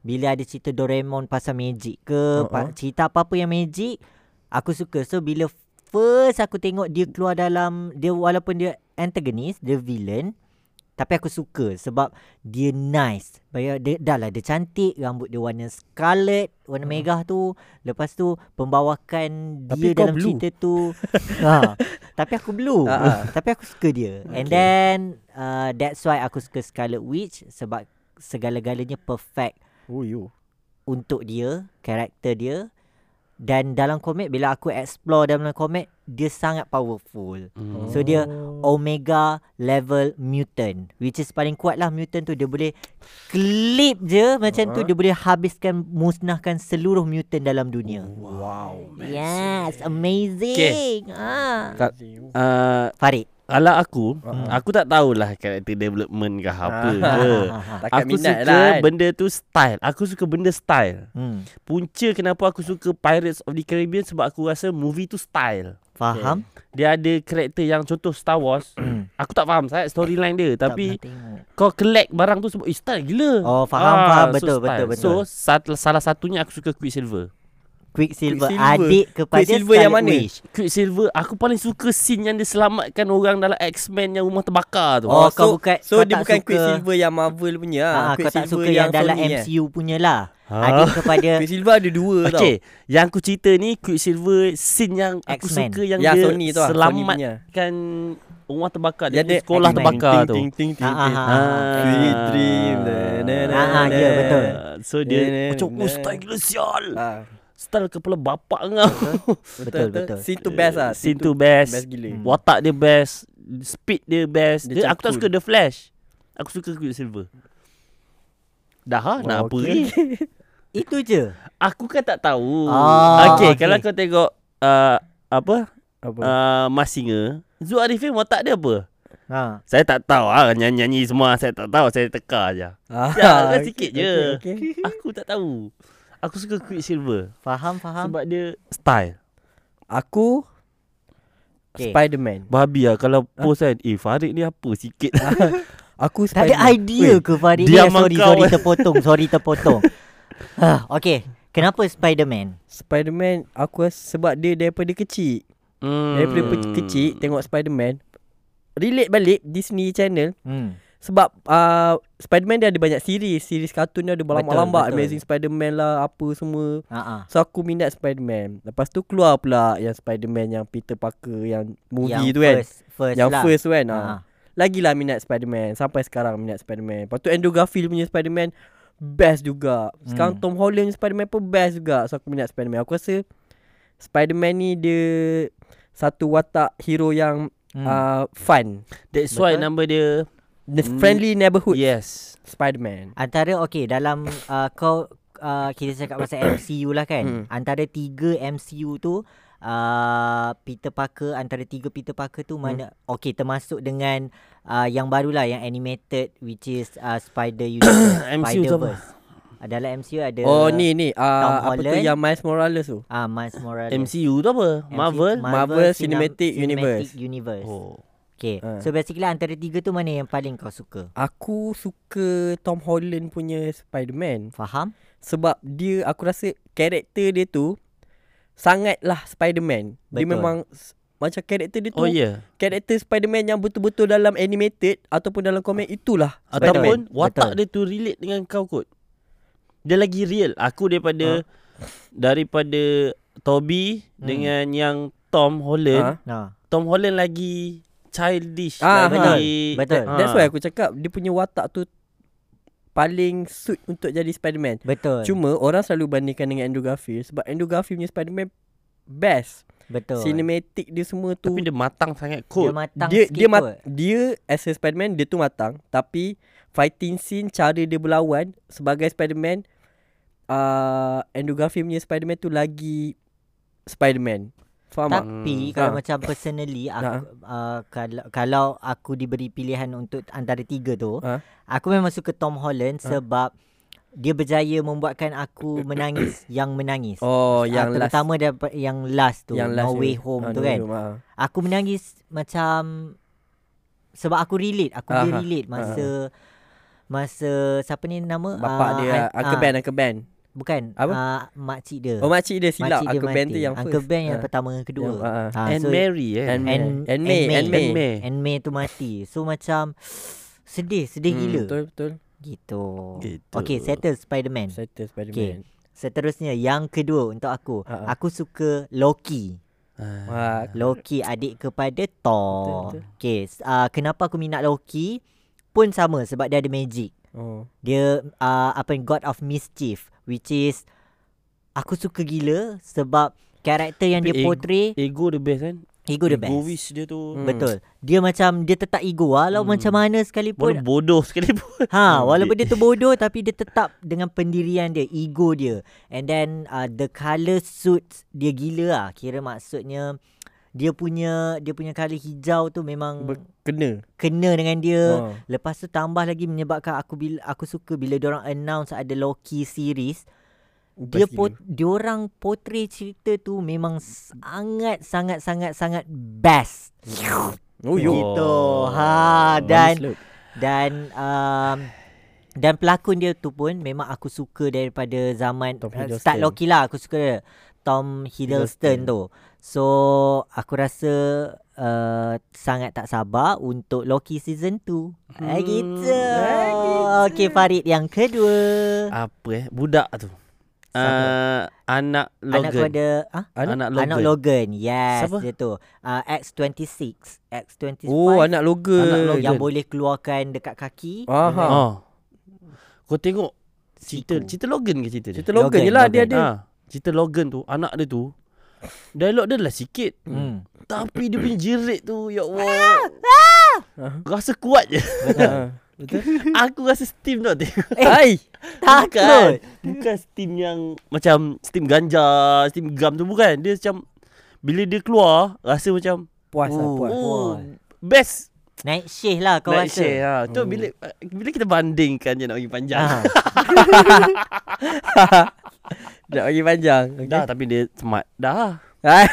bila ada cerita Doraemon pasal magic ke Uh-uh. uh-uh. cerita apa-apa yang magic aku suka. So bila first aku tengok dia keluar dalam dia walaupun dia antagonis, dia villain tapi aku suka sebab dia nice. Bayar dia dah lah dia cantik, rambut dia warna scarlet, warna Hmm. megah tu. Lepas tu pembawakan Tapi dia dalam blue. cerita tu. ha. Tapi aku blue. Ah. Tapi aku suka dia. And Okay. then uh, that's why aku suka Scarlet Witch sebab segala-galanya perfect Oh you. untuk dia, karakter dia. Dan dalam komik bila aku explore dalam komik dia sangat powerful. Hmm. So dia Oh. Omega level mutant Which is paling kuat lah mutant tu Dia boleh Clip je Macam tu Uh-huh. Dia boleh habiskan Musnahkan seluruh mutant dalam dunia Wow. Yes Amazing ah. Kak- Uh, Farid Kalau aku Uh-uh. Aku tak tahulah Karakter development ke apa Ah. ke Takat Aku suka lah kan. benda tu style Aku suka benda style hmm. Punca kenapa aku suka Pirates of the Caribbean Sebab aku rasa movie tu style Faham Dia ada karakter yang contoh Star Wars Hmm. Aku tak faham sangat storyline dia Tapi kau collect barang tu sebab Eh style gila Oh faham faham Betul so betul style. betul So sat, salah satunya aku suka Quicksilver Quicksilver, Quicksilver. Adik kepada Quicksilver yang Scarlet mana? Witch. Quicksilver Aku paling suka scene yang dia selamatkan orang dalam X-Men yang rumah terbakar tu Oh, Oh, kau so, bukan- so kau dia bukan suka- Quicksilver yang Marvel punya Ah, ah. kau tak Quicksilver suka yang, dalam Sony, eh. MCU punya lah. Ha? Adik kepada Quicksilver ada dua tau. Okay Yang aku cerita ni Quicksilver Scene yang aku X-Men. suka Yang Yang dia Sony tu lah. Selamatkan Rumah terbakar Dia Yang punya sekolah X-Men. terbakar tu Ting ting ting Ah, ting. ah. Sweet dream. Ya, betul. So dia Macam na. oh gila sial Style kepala bapak kau Betul, betul. Scene tu best lah. Scene tu best Best gila. Hmm. Watak dia best Speed dia best Dia dia, Aku tak suka The Flash Aku suka Quicksilver Dah ha, nak Oh, apa okay. lagi Itu je. Aku kan tak tahu Ah, okay, okay. kalau kau tengok uh, Apa Apa? uh, Mas Singer Zul Arifin watak dia apa Ha. Saya tak tahu ah nyanyi-nyanyi semua saya tak tahu saya teka je. Ah, Ya, okay, sikit okay, je. okay. Aku tak tahu. Aku suka Quicksilver Faham, faham. sebab dia style. Aku Okay. Spiderman. Babi lah kalau post kan Eh Farid ni apa sikit Aku Tak ada Spiderman. idea Weh, ke Farid ni diam Sorry kau. sorry terpotong Sorry terpotong ah, Okay Kenapa Spiderman Spiderman aku rasa sebab dia daripada kecil. hmm. Daripada kecil tengok Spiderman relate balik Disney Channel hmm. Sebab uh, Spiderman dia ada banyak series, series kartun dia ada berlambak-lambak. Amazing Spiderman lah apa semua. uh-uh. So aku minat Spiderman. Lepas tu keluar pula yang Spiderman yang Peter Parker yang movie Yang tu kan. first, first yang lah. first tu kan. Ha. Lagilah minat Spiderman sampai sekarang minat Spiderman. Lepas tu Andrew Garfield punya Spiderman best juga. Sekarang Hmm. Tom Holland punya Spiderman pun best juga. So aku minat Spiderman. Aku rasa Spiderman ni dia satu watak hero yang Hmm. uh, fun. That's why Betul. nama dia The Hmm. friendly neighborhood Yes Spiderman. Antara okay dalam uh, kau uh, kita cakap pasal MCU lah kan. Hmm. Antara tiga MCU tu uh, Peter Parker antara tiga Peter Parker tu mana okay termasuk dengan uh, yang barulah yang animated which is uh, Spider Universe MCU tu apa? Spider-Verse. Uh, dalam MCU ada Oh ni ni Tom uh, apa tu Holland. yang Miles Morales tu? ah Miles Morales. MCU tu apa? MC Marvel? Marvel Cinem- Cinematic Universe. Universe. Oh Okay. Ah. So basically antara tiga tu mana yang paling kau suka? Aku suka Tom Holland punya Spiderman Faham? sebab dia aku rasa karakter dia tu sangatlah Spiderman. Dia Betul. memang s- macam karakter dia tu Oh ya yeah. karakter Spiderman yang betul-betul dalam animated ataupun dalam komik itulah Ataupun Spiderman. watak Betul. dia tu relate dengan kau kot Dia lagi real Aku daripada Daripada Toby Hmm. Dengan yang Tom Holland Ha? Nah. Tom Holland lagi Childish Ah, lagi, betul. Ah. That's why aku cakap dia punya watak tu paling suit untuk jadi Spiderman. Betul. Cuma orang selalu bandingkan dengan Andrew Garfield sebab Andrew Garfield punya Spiderman best. Betul. Cinematic dia semua tu Tapi dia matang sangat dia kot matang dia sikit dia mat, dia as a Spiderman dia tu matang tapi fighting scene cara dia berlawan sebagai Spiderman uh, Andrew Garfield punya Spiderman tu lagi Spiderman. Faham? Tapi Hmm. kalau Ha. macam personally aku uh, kalau kalau aku diberi pilihan untuk antara tiga tu, Ha. aku memang suka Tom Holland Ha. sebab dia berjaya membuatkan aku menangis yang menangis. Oh, Ah, yang last terutama yang last tu, yang last No. Way Home Ah, tu No kan. Home, ah. Aku menangis macam sebab aku relate, aku Aha. relate masa masa siapa ni nama Bapak Ah, dia an- Uncle Ben Uncle Ben. Bukan Apa? uh, makcik dia. Oh makcik dia silap Makcik dia Uncle Ben tu yang Uncle first. Ben yang Ah. pertama kedua. Yang, ah, ah. Ah, And so- Mary eh And- And, And May, and May. May. And May tu mati. So macam sedih, sedih Hmm, gila. Betul betul. Gitu. Gitu. Okay, settle Spider-Man. Settle Spiderman. Seterusnya yang kedua untuk aku. Ah. Aku suka Loki. Wah, Loki adik kepada Thor. Betul, betul. Okay, uh, kenapa aku minat Loki? Pun sama sebab dia ada magic. Oh. Dia uh, apa God of Mischief which is aku suka gila sebab karakter yang dia Tapi portray Ego the best kan ego the best. Egois dia tu Hmm. Betul. Dia macam dia tetap ego walau Hmm. macam mana Walaupun sekalipun. bodoh sekalipun Ha, walaupun dia tu bodoh tapi dia tetap dengan pendirian dia, ego dia. And then uh, the colour suits dia gila lah. Kira maksudnya dia punya dia punya colour hijau tu memang Ber- kena. kena dengan dia. Oh. Lepas tu tambah lagi menyebabkan aku bila aku suka bila dia orang announce ada Loki series. Dia pot, dia orang portray cerita tu memang sangat sangat sangat sangat best. Oh yo. Gitu. Ha dan dan um, dan pelakon dia tu pun memang aku suka daripada zaman Tom uh, start Loki lah aku suka dia. Tom Hiddleston, Hiddleston. tu. So aku rasa uh, sangat tak sabar untuk Loki season 2. Hmm. Hmm. gitu. Okay Farid yang kedua. Apa eh Budak tu uh, Anak Logan Anak kepada ah? Anak, Anak? Logan Anak Logan. Yes, Siapa? dia tu. Uh, X26. X25. Oh anak Logan. Anak Logan. yang boleh keluarkan dekat kaki. Aha. oh. Kau tengok Cerita Siku. Cerita Logan ke cerita dia Cerita Logan, Logan, je lah dia Logan. ada. ha, Cerita Logan tu Anak dia tu Dialog dia lah sikit Hmm. Tapi dia punya jerit tu Ya Allah Ah. Rasa kuat je Ha. Betul? Aku rasa steam tau tengok Hai. Takut. Bukan steam yang Macam Steam ganja Steam gam tu bukan Dia macam Bila dia keluar Rasa macam Puas lah Oh. puas. oh, Best Naik share lah kau Naik rasa. share ha. Tu Hmm. bila Bila kita bandingkan je nak bagi panjang Ah. Nak bagi panjang. Okay. Dah tapi dia smart Dah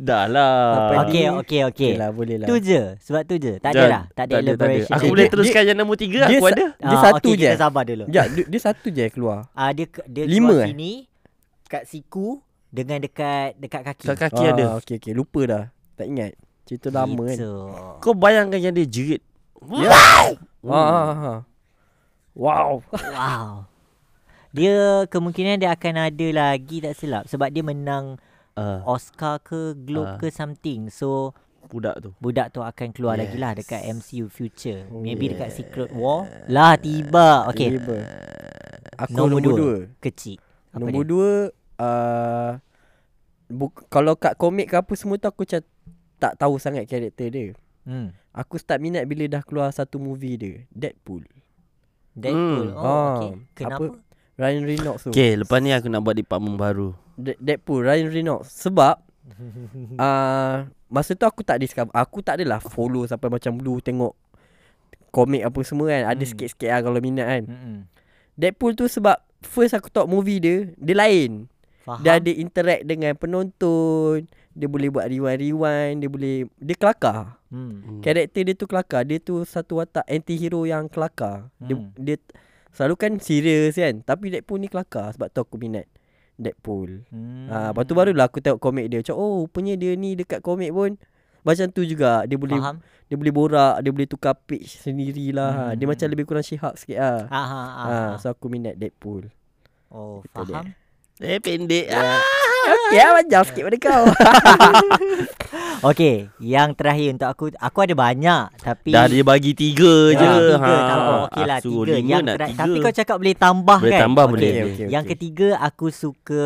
Dah lah. Okey, okey, okey. Okay lah boleh lah Tu je. Sebab tu je. Tak ada lah. Tak ada elaboration. Aku Eh, boleh teruskan yang nombor tiga Aku ada Dia Ah, satu je Kita sabar dulu. Ya dia, dia satu je yang keluar Ah dia dia Lima keluar eh? sini kat siku dengan dekat dekat kaki. Kat kaki ah, ada Okey okey lupa dah Tak ingat Cerita lama kan. Kau bayangkan yang dia jerit Ya. Ah, ah. Wow Wow. Dia kemungkinan dia akan ada lagi tak silap sebab dia menang Ah, Oscar ke Globe Ah. ke something. So Budak tu budak tu akan keluar yes. lagi lah dekat MCU future. Oh, Maybe yeah. dekat Secret War. Lah tiba. Okay. Tiba. Aku Nombor nombor, dua. dua, Kecil. Apa Nombor dia? dua uh, buk- Kalau kat komik ke apa semua tu Aku macam tak tahu sangat karakter dia Hmm. Aku start minat bila dah keluar satu movie dia Deadpool Deadpool. Hmm. Oh, Ah, okay. Kenapa? apa? Ryan Reynolds tu Okay lepas ni aku nak buat department baru De- Deadpool Ryan Reynolds Sebab uh, Masa tu aku tak discover Aku tak adalah follow sampai macam dulu Tengok komik apa semua kan Ada Hmm. sikit-sikit lah kalau minat kan Mm-mm. Deadpool tu sebab First aku tengok movie dia Dia lain Faham? Dia ada interact dengan penonton Dia boleh buat rewind-rewind Dia boleh Dia kelakar Hmm. Hmm. Karakter dia tu kelakar Dia tu satu watak anti-hero yang kelakar dia, Hmm. dia Selalu kan serius kan Tapi Deadpool ni kelakar Sebab tu aku minat Deadpool Hmm. Ha, lepas tu barulah aku tengok komik dia Macam oh rupanya dia ni dekat komik pun Macam tu juga Dia boleh Faham? dia boleh borak Dia boleh tukar page sendirilah Hmm. Dia macam lebih kurang She-Hulk sikit lah Ah, ah, ah, ha, ah. So aku minat Deadpool Oh, Itu dia. faham. Eh pendek Ya. Okay lah macam sikit pada kau Okey, yang terakhir untuk aku aku ada banyak tapi Dah dia bagi tiga Ya, je tiga ha. tak apa. Okey lah tiga. Yang nak tera- tiga. tapi kau cakap boleh tambah Boleh kan? tambah, Okey. boleh. okay, okay, Yang okay. ketiga aku suka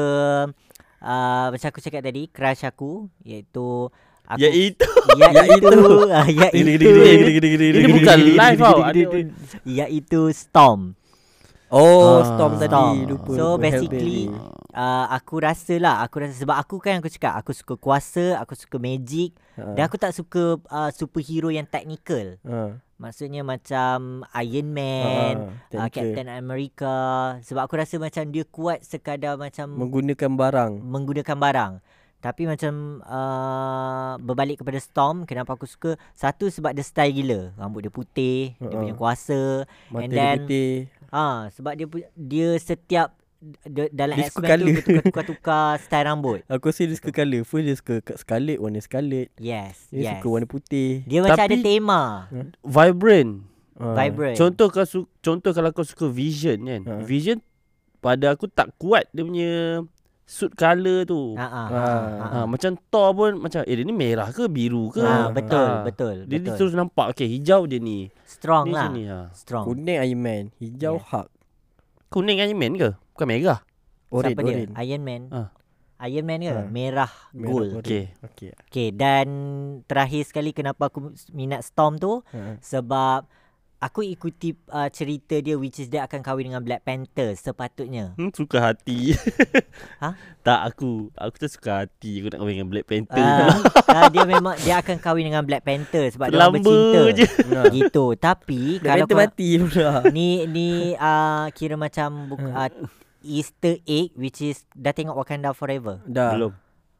uh, macam aku cakap tadi crush aku iaitu aku Ya itu iaitu ah, iaitu Ini bukan live tau Ada- iaitu Storm. Oh Ah. Storm tadi Storm. Lupa So, lupa. basically. Uh, aku rasa lah Aku rasa Sebab aku kan aku cakap Aku suka kuasa Aku suka magic ha. Dan aku tak suka uh, Superhero yang technical ha. Maksudnya macam Iron Man ha. uh, technical. Captain America Sebab aku rasa macam Dia kuat sekadar macam Menggunakan barang Menggunakan barang Tapi macam uh, Berbalik kepada Storm Kenapa aku suka? Satu sebab dia style gila. Rambut dia putih Dia Ha-ha. punya kuasa. Mata And then- putih. Ah, Sebab dia Dia setiap dia, Dalam Dia suka X-Men tu tukar-tukar Style rambut. Aku rasa dia suka colour. First dia suka scarlet Warna scarlet. Yes Dia yes. suka warna putih. Dia macam ada Tapi- tema. Vibrant. Ha. Vibrant. Contoh kau su- contoh kalau kau suka Vision kan. Ha. Vision pada aku tak kuat dia punya suit colour tu. Ha ah. Ah. Ha, Ha, macam Thor pun macam eh dia ni merah ke biru ke? ha, betul, Ha. betul, Dia, dia betul. terus nampak okay hijau dia ni. Strong Ni lah. sini ha. Strong. Kuning Iron Man Hijau Yes. Hulk Kuning Iron Man ke? Bukan merah. Orange Siapa dia? orange Iron Man. Ah. Iron Man ke? Ha. Merah, Merah, gold. orange. Okay. Okay Okay, dan terakhir sekali kenapa aku minat Storm tu ha. sebab aku ikuti uh, cerita dia which is dia akan kahwin dengan Black Panther sepatutnya. Hmm, suka hati. Ha? tak aku. Aku tu suka hati aku nak kahwin dengan Black Panther. Ah, ah, dia memang dia akan kahwin dengan Black Panther sebab dia bercinta. je. Ha. Gitu. Tapi Black kalau Panther kau, mati pula ni ni uh, kira macam buk, uh, Easter egg which is dah tengok Wakanda Forever. Dah Belum.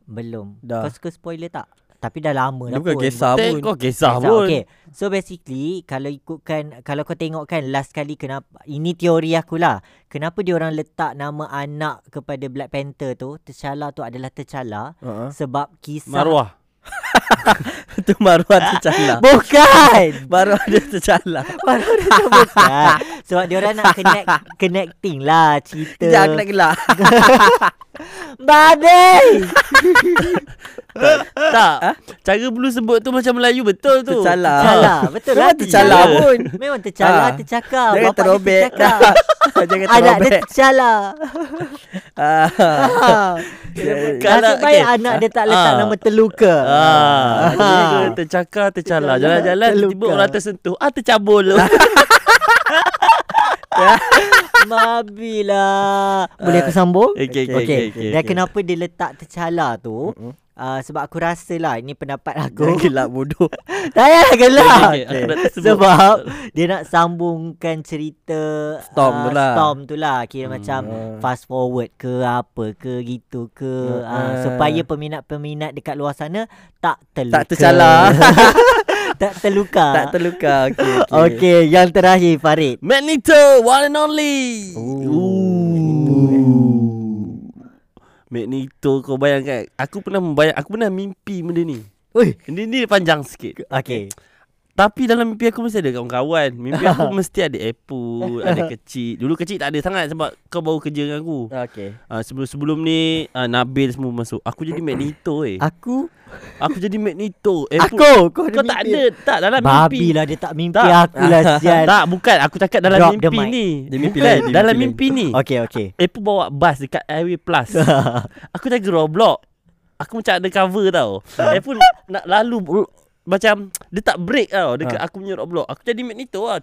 Belum. Dah. Kau suka spoiler tak? Tapi dah lama Dia dah bukan pun. kisah Tak pun kau kisah Kisah, pun. Okay. So basically kalau ikutkan kalau kau tengok kan last kali kenapa ini teori aku lah. Kenapa dia orang letak nama anak kepada Black Panther tu? T'Challa tu adalah T'Challa Ha. sebab kisah Marwah. Itu maruah tercala Bukan. Maruah dia tercala Baru dia tu bukan. Sebab dia orang nak connect connecting lah cerita. Sekejap aku nak gelak Badai. Tak. Cara Blue sebut tu macam Melayu betul tu. Tercala T'Challa. Betul lah. Memang tercala T'Challa. pun Memang T'Challa Ah. tercakap. Jangan Bapak dia terobek tercakap. Jangan Anak dia terobek. Ah. Ha. Dia- Kalau- Nasib baik okay. anak dia tak letak Ah. nama terluka. Ah, Ah. dia tercakar, tercala. Jalan-jalan tiba orang tersentuh. Ah, tercabul. Mabilah. Boleh aku sambung? okay, okay, Okey. okay, okay. Dan kenapa dia letak tercala tu? Mm-mm. Uh, sebab aku rasa lah ini pendapat aku. Jangan gelak bodoh. tak payah gelak. Okay, okay, sebut. Sebab dia nak sambungkan cerita Storm ah, tu lah. Storm tu lah. Kira Hmm. macam Ah. fast forward ke apa ke gitu ke. Ah. ah, supaya peminat-peminat dekat luar sana tak terluka. Tak tercalar. tak terluka. tak terluka. Okey. Okey, okay, yang terakhir Farid. Magneto, one and only. Ooh. Magneto kau bayangkan Aku pernah membayang Aku pernah mimpi benda ni Oi. Ini, ni panjang sikit Okey. Tapi dalam mimpi aku mesti ada kawan-kawan. Mimpi aku mesti ada Apple Ada kecil. Dulu kecil tak ada sangat Sebab kau baru kerja dengan aku. Okey. uh, Sebelum-sebelum ni uh, Nabil semua masuk. Aku jadi Magneto eh. Aku? Aku jadi Magneto Apple Aku? Kau, Kau tak ada Tak dalam Babi mimpi lah dia tak mimpi Tak. aku lah sial. Tak bukan. Aku cakap dalam Drop the mimpi ni. Dia mimpi Bukan. lain, dia Dalam mimpi mimpi ni. Okey okey Apple bawa bus dekat Highway Plus. Aku jaga Roblox. Aku macam ada cover tau. Apple nak lalu Macam Dia tak break tau. Dekat aku punya Roblox Aku jadi Magneto lah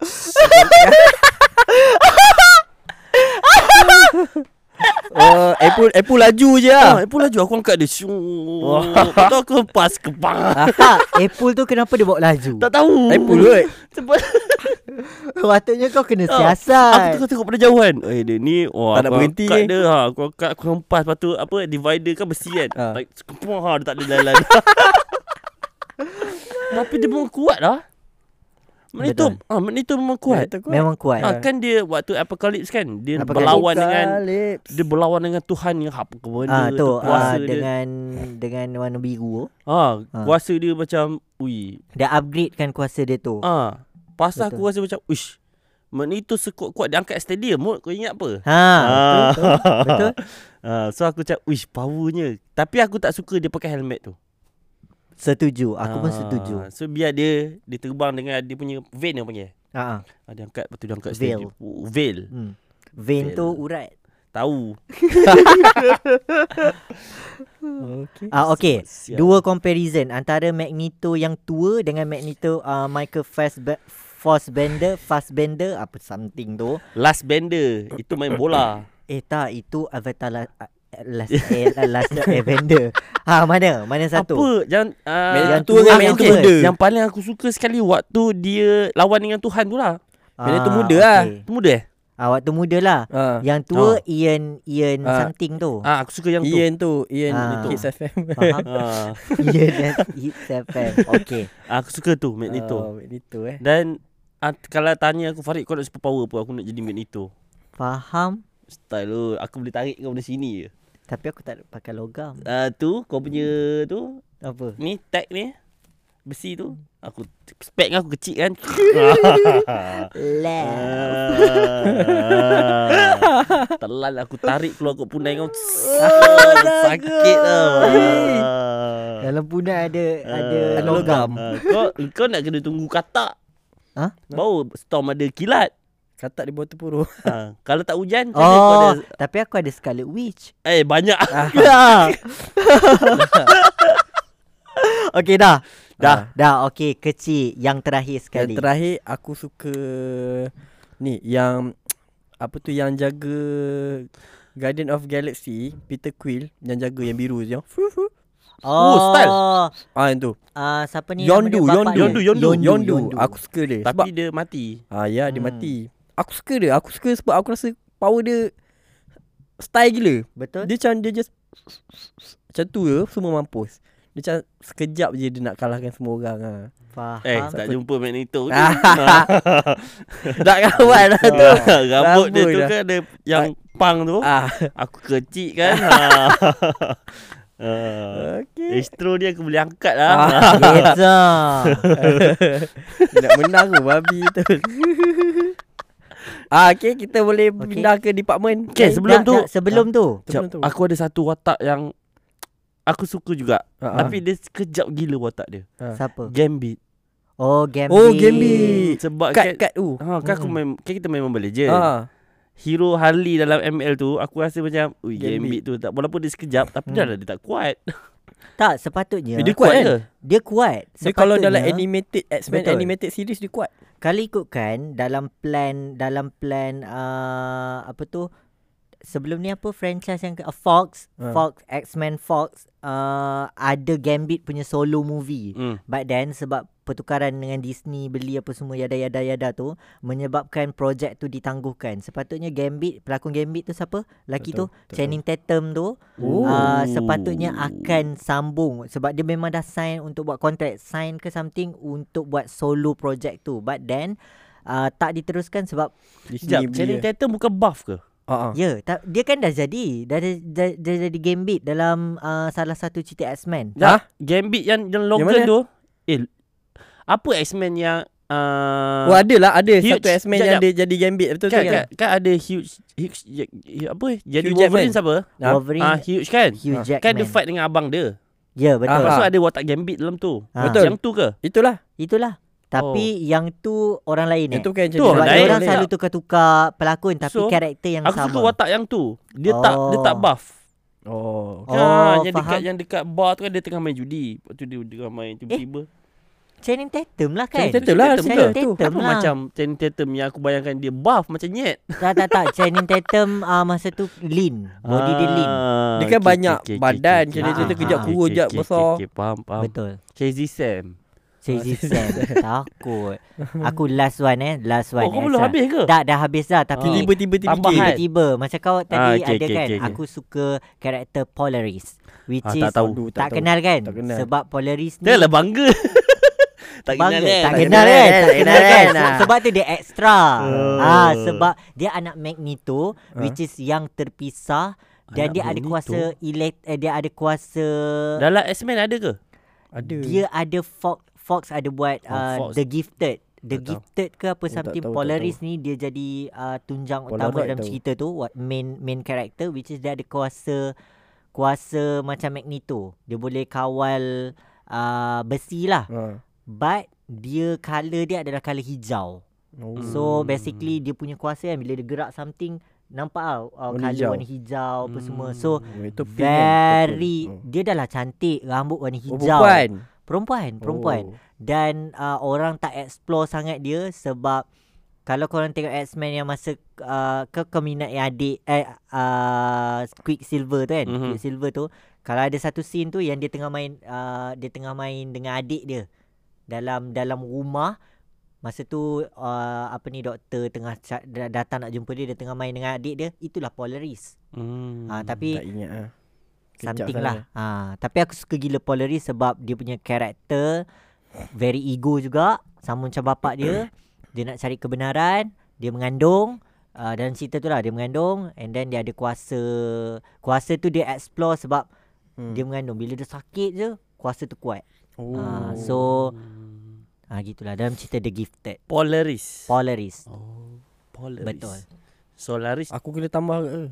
Oh, Apple Apple laju je ah, lah. Apple laju. Aku angkat dia. Tu aku lepas kepang Tak Apple tu kenapa dia bawa laju? Tak tahu. Apple kot. Sebab Patutnya kau kena Ah, Aku siasat tengok tengok pada jauhan. Eh dia ni oh, Tak nak aku berhenti angkat ni. dia ha, Aku angkat Aku hempas Lepas tu apa Divider kan besi kan. Ah. Like, ha, Dia tak ada jalan Tapi dia memang kuat lah Magneto ah, Magneto memang kuat kot. Memang kuat Ah, kan dia waktu Apocalypse kan dia Apocalypse. berlawan dengan Apocalypse. dia berlawan dengan Tuhan yang apa ke benda Ah tu kuasa ah, dia. dengan dengan warna biru Ah, Ah. kuasa dia macam ui. dia upgrade kan kuasa dia tu. Ah, pasal Betul. aku rasa macam uish. Magneto sekuat-kuat dia angkat stadium kau ingat apa? Ha, betul, betul. betul. Ah, so aku cakap uish powernya. Tapi aku tak suka dia pakai helmet tu. Setuju. Aku pun Ah, setuju. So biar dia dia terbang dengan dia punya vein yang panggil. Ha ah. Ah, dia angkat lepas tu dia angkat Veil. Oh, veil. Hmm. Vein Veil. tu urat. Tahu. Okey. Ah okey. Sial. Dua comparison antara Magneto yang tua dengan Magneto uh, Michael Fassbe- Fassbender, Fassbender apa something tu. Last Bender itu main bola. Eh tak, itu Avatar uh, Last eh, Last Avenger. Ha mana? Mana satu? Apa? Jangan uh, Yang yang tua dengan yang muda. Yang paling aku suka sekali waktu dia lawan dengan Tuhan tu lah. Magneto muda lah. okey. Tu muda eh? Ah waktu muda lah. Ah. Yang tua Oh. Ian Ian Ah. something tu. Ah, aku suka yang tu. Ian tu, Ian Ah. Kids FM. Faham? Ah, Ian dan Hit FM. Okey. aku suka tu Magneto. Oh, Magneto eh. Dan ah, kalau tanya aku Farid kau nak super power apa aku nak jadi Magneto. Faham? Style tu aku boleh tarik kau dari sini je. Tapi aku tak pakai logam. Ah tu kau punya tu Apa? ni tag ni besi tu aku spek aku kecil kan. Left. Ah. Telan aku tarik keluar kau punai kau. Sakit tau. Dalam punai ada ada Ah. logam. Ah, kau kau nak kena tunggu katak. Ha? Baru storm ada kilat. Katak di bawah tempurung. Ha, kalau tak hujan kau Oh, ada tapi aku ada Scarlet Witch. eh banyak. Ya. Okey dah. Dah. Dah okey kecil yang terakhir sekali. Yang terakhir aku suka ni yang apa tu yang jaga Guardian of Galaxy Peter Quill yang jaga yang biru je. oh, Oh, style. Ah yang tu. Ah siapa ni? Yondu? Yondu, Yondu, Yondu. Aku suka dia. Tapi sebab dia mati. ah ya dia Hmm. mati. Aku suka dia. Aku suka sebab aku rasa power dia style gila. Betul? Dia macam dia just macam tu je semua mampus. Dia macam sekejap je dia nak kalahkan semua orang ah. Faham. Eh, tak jumpa Magneto tu. Ah. Tak kawan lah tu. Rambut dia tu dah. kan ada yang pang tu. Ah. Aku kecil kan. Uh, Okey. Astro dia aku boleh angkat lah. Ah. Beza. Nak menang ke babi tu. Ah okey kita boleh Okey. pindah ke department. Okay, Eh, sebelum dah, tu. dah, sebelum tu. Sebelum tu. aku ada satu watak yang aku suka juga. Ah, Tapi dia sekejap gila watak dia. ah. Siapa? Gambit. Oh, Gambit. Oh Gambit. Sebab Kat kat tu. ha, kan aku main, kan kita main Mobile Legend. Ah. Hero Harley dalam ML tu aku rasa macam ui Gambit. Gambit, tu tak walaupun dia sekejap tapi Hmm. dah lah dia tak kuat. Tak, sepatutnya. Eh, dia kuat kan? ke? Dia kuat. Dia kalau dalam Sepatutnya- animated X-Men Betul. animated series dia kuat. Kalau ikutkan dalam plan dalam plan uh, apa tu sebelum ni apa franchise yang uh, Fox, Ha. Fox X-Men Fox uh, ada Gambit punya solo movie. Hmm. But then sebab pertukaran dengan Disney beli apa semua yada yada yada tu menyebabkan projek tu ditangguhkan. Sepatutnya Gambit pelakon Gambit tu siapa? Laki tu tak Channing Tatum tu Oh. uh, sepatutnya akan sambung sebab dia memang dah sign untuk buat kontrak, sign ke something untuk buat solo project tu. But then uh, tak diteruskan sebab Disney Sekejap, Channing. Tatum bukan buff ke? Ah. Ya, tak, dia kan dah jadi. Dah, dah, dah, dah jadi Gambit dalam uh, salah satu cerita X-Men. Ha? Gambit yang yang Logan mana? tu. Eh, apa X-Men yang uh, Oh ada lah Ada Huge. satu X-Men yang dia jadi Gambit Betul kan, kan kan, kan ada huge, huge apa jadi Hugh Wolverine Jackman. siapa? Ha? Wolverine, Ah huge kan? Hugh Ah. Jackman. Kan dia fight dengan abang dia. Ya, betul. Ah, Lepas tu Ah. ada watak Gambit dalam tu. Ah. Betul. Yang tu ke? Itulah Itulah. Tapi yang tu orang lain eh. Itu kan Tu jadi orang Sebab lain. dia orang selalu tukar-tukar pelakon tapi So, karakter yang Aku sama. suka watak yang tu. Dia tak dia tak Oh. buff. Oh Oh, Ah, yang dekat faham. yang dekat bar tu kan dia tengah main judi. Lepas tu dia tengah main tiba-tiba. Channing Tatum lah kan. Channing Tatum lah Channing tu Tatum Apa lah. macam Channing Tatum yang aku bayangkan dia buff macam nyet. Tak tak tak. Channing Tatum uh, masa tu lean. Body dia lean. Ah, Dia kan okey, banyak okey, badan, okey, Channing Tatum kejap okey, kurus, kejap besar. okey, Faham, faham. Betul. Crazy Sam. Crazy Sam. Takut. Aku last one eh. Last one. Oh, kau belum Elsa. habis ke? Dah dah habis dah tapi Oh. Tiba-tiba Tambahan. terfikir tiba-tiba macam kau tadi Ah, okay, ada okay, kan okay, okay. aku suka karakter Polaris which Ah, is tak tahu. Aduh, tak, tahu. kenal kan Tak kenal. sebab Polaris ni Dia lah bangga. tak bangga kenal kan? tak Tak kenal kan tak tak kenal kan Se- sebab tu dia extra Oh. ah sebab dia anak Magneto which is yang terpisah dan Anak dia ada kuasa elect eh, dia ada kuasa Dalam X-Men ada ke? Ada dia ada Fox Fox ada buat Oh, uh, Fox. The Gifted The Tak tahu. Gifted ke apa Oh, tak something tahu, tak Polaris ni dia jadi uh, tunjang utama Polaroid dalam tahu. cerita tu what main main character which is dia ada kuasa kuasa macam Magneto. Dia boleh kawal uh, besi lah. ha. But dia color dia adalah color hijau. oh. So basically dia punya kuasa kan bila dia gerak something nampak tau uh, Warna color hijau. warna hijau apa semua. Hmm. So Oh, itu kan? very Purple. dia dah lah cantik rambut warna Oh, hijau. perempuan Perempuan, perempuan. Oh. Dan uh, orang tak explore sangat dia sebab kalau korang tengok X-Men yang masa uh, kau, kau minat yang adik eh uh, Quicksilver tu kan Mhm. mm-hmm. Quicksilver tu kalau ada satu scene tu yang dia tengah main uh, dia tengah main dengan adik dia dalam dalam rumah masa tu uh, apa ni doktor tengah datang nak jumpa dia dia tengah main dengan adik dia itulah Polaris Hmm. uh, tapi Tak ingat ah. Something lah. Ha, tapi aku suka gila Polaris sebab dia punya karakter very ego juga, sama macam bapak dia. dia nak cari kebenaran, dia mengandung uh, dalam cerita tu lah dia mengandung and then dia ada kuasa. Kuasa tu dia explore sebab Hmm. dia mengandung. Bila dia sakit je, kuasa tu kuat. Oh. So ah ha, gitulah dalam cerita The Gifted. Polaris. Polaris. oh, Polaris. Betul. Solaris. Aku kena tambah ke?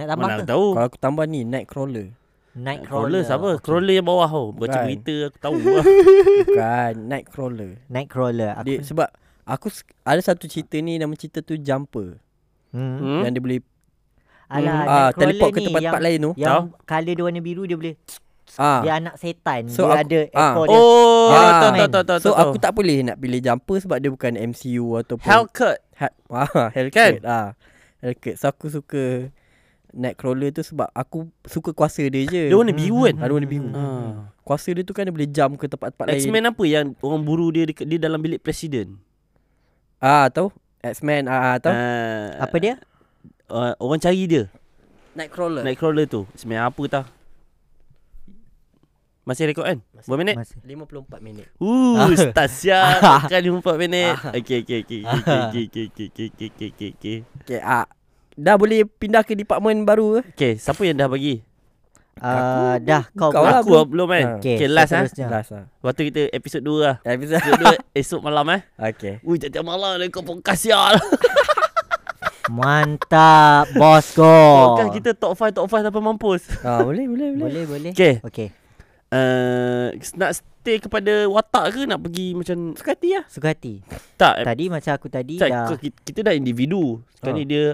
Nak tambah Mana ke? tahu. Kalau aku tambah ni Nightcrawler Crawler Nightcrawler. siapa? Okay. Crawler yang bawah tu. Baca Bukan. berita aku tahu lah. Bukan Nightcrawler Nightcrawler. Aku, dia, Sebab Aku ada satu cerita ni Nama cerita tu Jumper hmm. Hmm? Yang dia boleh Alah, ah, Nightcrawler Teleport ke tempat-tempat lain tu Yang colour dia warna biru dia boleh ah. Dia anak setan So Dia aku- ada ah. ekor dia Oh, Ah. tahu tahu tahu tahu. So tahu. aku tak boleh nak pilih Jumper Sebab dia bukan MCU Ataupun Hellcat. ha, ah, Hellcat ah. Hellcat So aku suka Nightcrawler tu sebab Aku suka kuasa dia je Dia warna biru kan? Ada warna biru Ah. Kuasa dia tu kan dia boleh jump ke tempat-tempat lain X-Men apa yang orang buru dia dekat, dia dalam bilik presiden? Ah tahu X-Men ah, ah tahu Ah, Apa dia? Uh, orang cari dia. Nightcrawler Nightcrawler tu. X-Men apa tah? Masih rekod kan? Berapa minit? Masih. 54 minit Uh, start siap. Kan 54 minit. Okey, okey, okey. Okey, okey, okey, okey, okey, okey, okey, okey. Okay ah Dah boleh pindah ke department baru ke? Okey, siapa yang dah bagi? Uh, dah kau kau lah. Aku lah belum kan? Ah. Okey, Okay, last ah. seterusnya. Last lah Waktu kita episod 2 lah. Episode Episod 2 esok malam eh. Okay Ui, tiap-tiap malam ni kau pun kasial. Mantap bosku Oh. Kan kita top 5 top 5 tanpa mampus. ah, Boleh boleh boleh Boleh boleh Okey. Okay Uh, nak stay kepada watak ke nak pergi macam Suka hati lah Suka hati tak Tadi macam aku tadi tak, dah kita, kita dah individu. Sekarang Ah. ni dia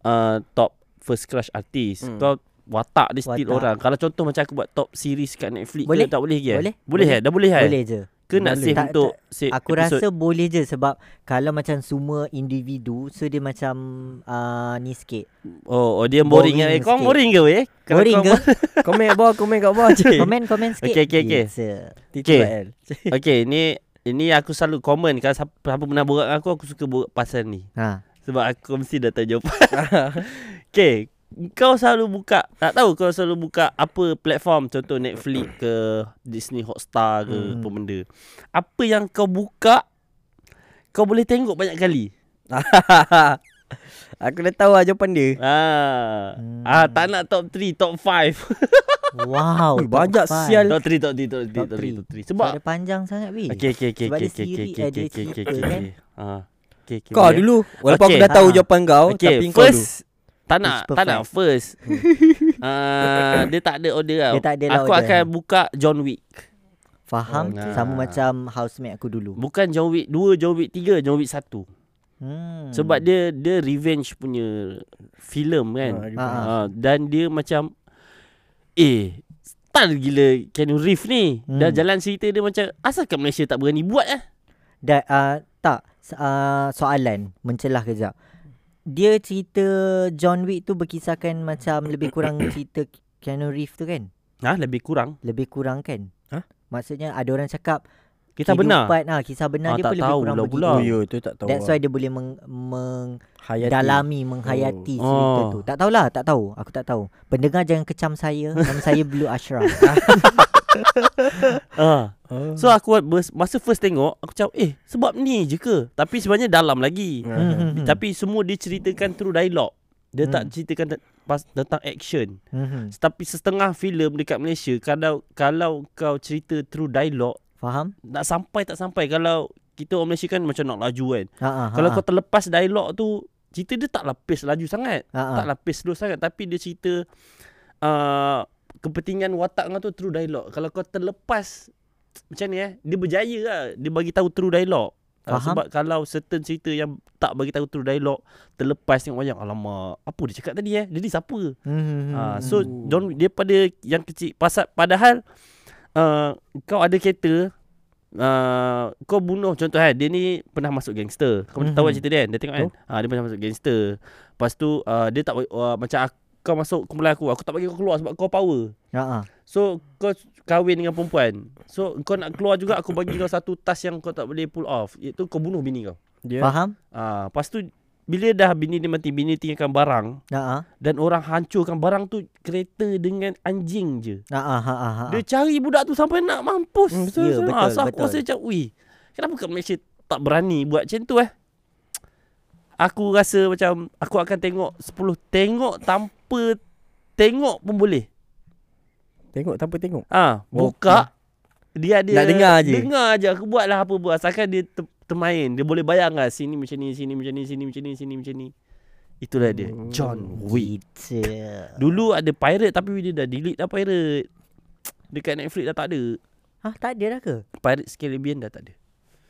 uh, top first crush artist. Hmm. Kau watak dia still Watak. orang. Kalau contoh macam aku buat top series kat Netflix Boleh. ke tak boleh lagi eh? Boleh. Boleh, Boleh. eh? Dah boleh eh? Boleh je Ke nak Boleh. save Tak, untuk save Aku episode? rasa boleh je sebab kalau macam semua individu so dia macam uh, ni sikit. Oh, oh dia boring, Boring eh. Kau sikit. boring ke weh? Kalau Boring kau ke? Komen kat bawah Komen kat bawah je Komen komen sikit. Okey, okey, okey. TTL Okay ni Ini aku selalu komen Kalau siapa, siapa pernah borak dengan aku Aku suka borak pasal ni Ha. Sebab aku mesti dah tahu jawapan Okay Kau selalu buka Tak tahu kau selalu buka Apa platform Contoh Netflix ke Disney Hotstar ke Hmm. Apa benda Apa yang kau buka Kau boleh tengok banyak kali Aku dah tahu lah jawapan dia Ah, Hmm. ah tak nak top 3, top 5. Wow. Ui, top banyak five. sial. top 3, top 3, top 3, Top top 3, three. top 3. Sebab dia panjang sangat weh. Okey okey okey Sebab okey dia okey siri, okey eh, dia okey okey okey kan. okey. Ah. Okey okey. Kau boleh. dulu Walaupun Okay. aku dah tahu Ha. jawapan kau Okay, Tapi kau dulu first tak nak It's tak nak first. Ah, dia tak ada order tau. Dia tak ada lah Aku order. akan buka John Wick. Faham? Oh, Sama nah. macam housemate aku dulu. Bukan John Wick 2, John Wick 3, John Wick 1. Hmm. Sebab dia dia revenge punya filem kan. Ha, Ha, ha. Dan dia macam eh style gila Keanu Reeves ni. Hmm. Dan jalan cerita dia macam asal kat Malaysia tak berani buat eh? Da, uh, tak uh, soalan mencelah kejap. Dia cerita John Wick tu berkisahkan macam lebih kurang cerita Keanu Reeves tu kan? Ha lebih kurang. Lebih kurang kan? Hah? Maksudnya ada orang cakap Kita benar. Ha, kisah benar Ah, dia tak pun lebih tahu kurang lah begitu. pula. Oh ya tu tak tahu That's lah. why dia boleh meng, Hayati. mendalami, menghayati Oh. cerita Oh. tu. Tak tahulah, tak tahu. Aku tak tahu. Pendengar jangan kecam saya. Nama saya Blue Ashraf. Ha. Oh. So aku masa first tengok aku macam eh sebab ni je ke? Tapi sebenarnya dalam lagi. Hmm. Tapi semua diceritakan through dialog. Dia tak Hmm. ceritakan pas tentang action. Mhm. Tapi setengah filem dekat Malaysia kalau kalau kau cerita through dialog Faham? nak sampai tak sampai kalau kita orang Malaysia kan macam nak laju kan. Ha ha. Kalau ha, kau terlepas dialog tu cerita dia tak lapis laju sangat. ha, ha. Tak lapis slow sangat tapi dia cerita uh, kepentingan watak kau tu through dialog. Kalau kau terlepas macam ni eh, dia berjaya lah. Dia bagi tahu through dialog. Uh, Faham. sebab kalau certain cerita yang tak bagi tahu through dialog terlepas tengok wayang alamak apa dia cakap tadi eh dia ni siapa Mhm. Ah, so don't dia pada yang kecil pasal padahal uh, kau ada kereta uh, kau bunuh contoh kan dia ni pernah masuk gangster. Kau mm-hmm. tahu kan Mhm. cerita dia kan? Dia tengok kan? Ha, dia pernah masuk gangster. Lepas tu uh, dia tak uh, macam aku, kau masuk kumpulan aku, aku tak bagi kau keluar sebab kau power. Ha ha. So kau kahwin dengan perempuan. So kau nak keluar juga aku bagi kau satu task yang kau tak boleh pull off. Iaitu kau bunuh bini kau. Dia Faham? Ah, lepas tu bila dah bini dia mati, bini tinggalkan barang Ha ha. dan orang hancurkan barang tu kereta dengan anjing je. Ha ha ha ha. Dia cari budak tu sampai nak mampus. Hmm, betul, Ya, betul. betul, so aku betul. rasa macam, wih, kenapa kat Malaysia tak berani buat macam tu eh? Aku rasa macam aku akan tengok 10 tengok tanpa tengok pun boleh. Tengok tanpa tengok Ah, buka dia ada Nak dengar je. Dengar je aku buatlah apa buat asalkan dia ter, termain. Dia boleh bayang lah sini macam ni, sini macam ni, sini macam ni, sini macam ni. Itulah dia. Hmm. John Wick. Dulu ada pirate tapi dia dah delete dah pirate. Dekat Netflix dah tak ada. Ha, tak ada dah ke? Pirates Caribbean dah tak ada.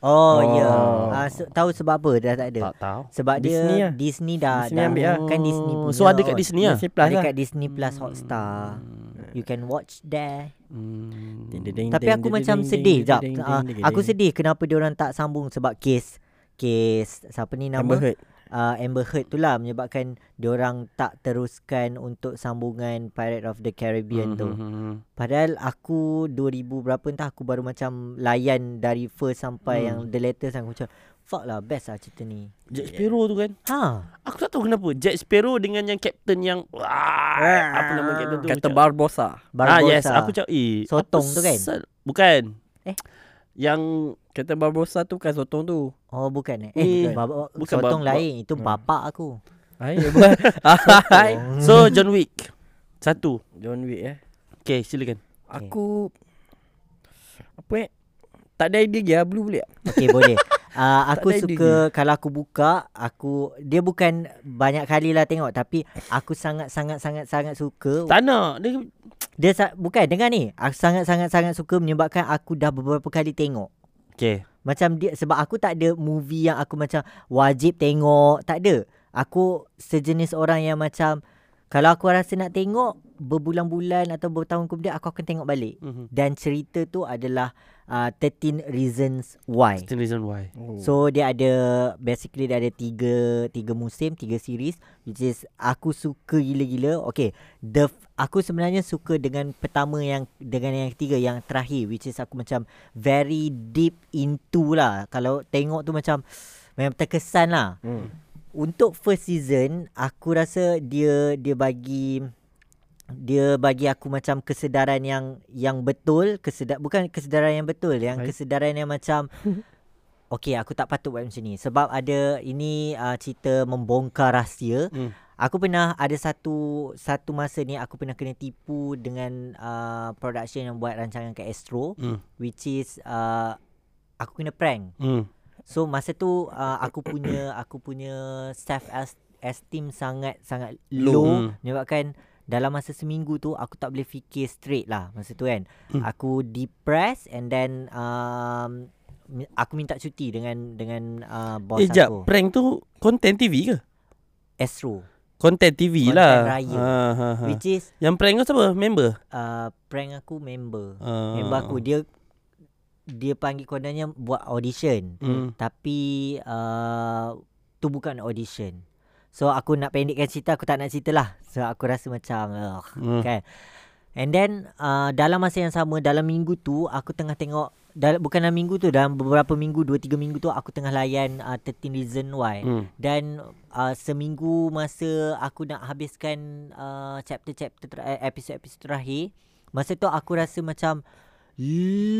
Oh, Oh. ya. Ah, se- tahu sebab apa dah tak ada? Tak tahu. Sebab Disney dia lah. Disney dah Disney dah ambil lah. kan Disney punya. So ada kat Disney lah. Disney Plus Ada lah kat Disney Plus Hotstar. You can watch there. Hmm. Ding, ding, ding, Tapi ding, aku ding, macam ding, sedih ding, jap. ding, ding, Ah, ding, Aku ding. sedih kenapa dia orang tak sambung sebab kes kes siapa ni nama Amber Heard uh, Amber Heard tu lah menyebabkan dia orang tak teruskan untuk sambungan Pirate of the Caribbean tu. Hmm. Padahal aku 2000 berapa entah aku baru macam layan dari first sampai Hmm. yang the latest aku macam fuck lah best lah cerita ni. Jack Sparrow tu kan. Ha. Aku tak tahu kenapa. Jack Sparrow dengan yang captain yang wah, apa nama captain tu? Kata macam- Barbosa Ah yes, Barbosa. aku cakap eh Sotong tu kan? sal- Bukan. Eh? Yang Kata Barbosa tu bukan sotong tu Oh bukan eh. Eh, Eh, baba, bukan sotong bab- lain. Itu Hmm. bapak aku. Hai bukan Hai so John Wick. Satu. John Wick eh Okay, silakan. Aku Apa eh Tak ada idea ya Blue boleh tak? Okey boleh. Uh, aku ada suka kalau aku buka aku dia bukan banyak kali lah tengok tapi aku sangat sangat sangat sangat suka. Tak nak. Dia dia sa- bukan dengar ni. Aku sangat sangat sangat suka menyebabkan aku dah beberapa kali tengok. Okay. macam dia sebab aku tak ada movie yang aku macam wajib tengok. Tak ada. Aku sejenis orang yang macam Kalau aku rasa nak tengok berbulan-bulan atau bertahun kemudian aku akan tengok balik. Mhm. Dan cerita tu adalah uh, 13 Reasons Why. That's the reason why. Oh. So dia ada basically dia ada tiga tiga musim, tiga series which is aku suka gila-gila. Okay, the aku sebenarnya suka dengan pertama yang dengan yang ketiga yang terakhir which is aku macam very deep into lah. Kalau tengok tu macam memang terkesan lah. Hmm. Untuk first season aku rasa dia dia bagi dia bagi aku macam kesedaran yang yang betul, kesedar bukan kesedaran yang betul, yang Baik. kesedaran yang macam okey aku tak patut buat macam ni sebab ada ini uh, cerita membongkar rahsia. Hmm. Aku pernah ada satu satu masa ni aku pernah kena tipu dengan uh, production yang buat rancangan kat Astro Hmm. which is uh, aku kena prank. Hmm. So masa tu uh, aku punya aku punya self esteem sangat sangat Low. low, Hmm. menyebabkan dalam masa seminggu tu aku tak boleh fikir straight lah masa tu kan. Hmm. Aku depressed and then um, aku minta cuti dengan dengan uh, bos Eh, jap. aku. Prank tu konten TV ke? Astro Konten TV Konten lah. raya. Ha, ha, ha. which is Yang prank kau siapa? Member? uh, prank aku member. Uh, Member aku dia dia panggil kononnya buat audition. Hmm. Tapi uh, tu bukan audition. So aku nak pendekkan cerita aku tak nak cerita lah. So aku rasa macam ugh, Hmm. kan. And then uh, dalam masa yang sama dalam minggu tu aku tengah tengok dal- bukan dalam minggu tu dalam beberapa minggu 2 3 minggu tu aku tengah layan uh, 13 Reason Why. Hmm. Dan uh, seminggu masa aku nak habiskan uh, chapter-chapter ter- eh, episod-episod terakhir, masa tu aku rasa macam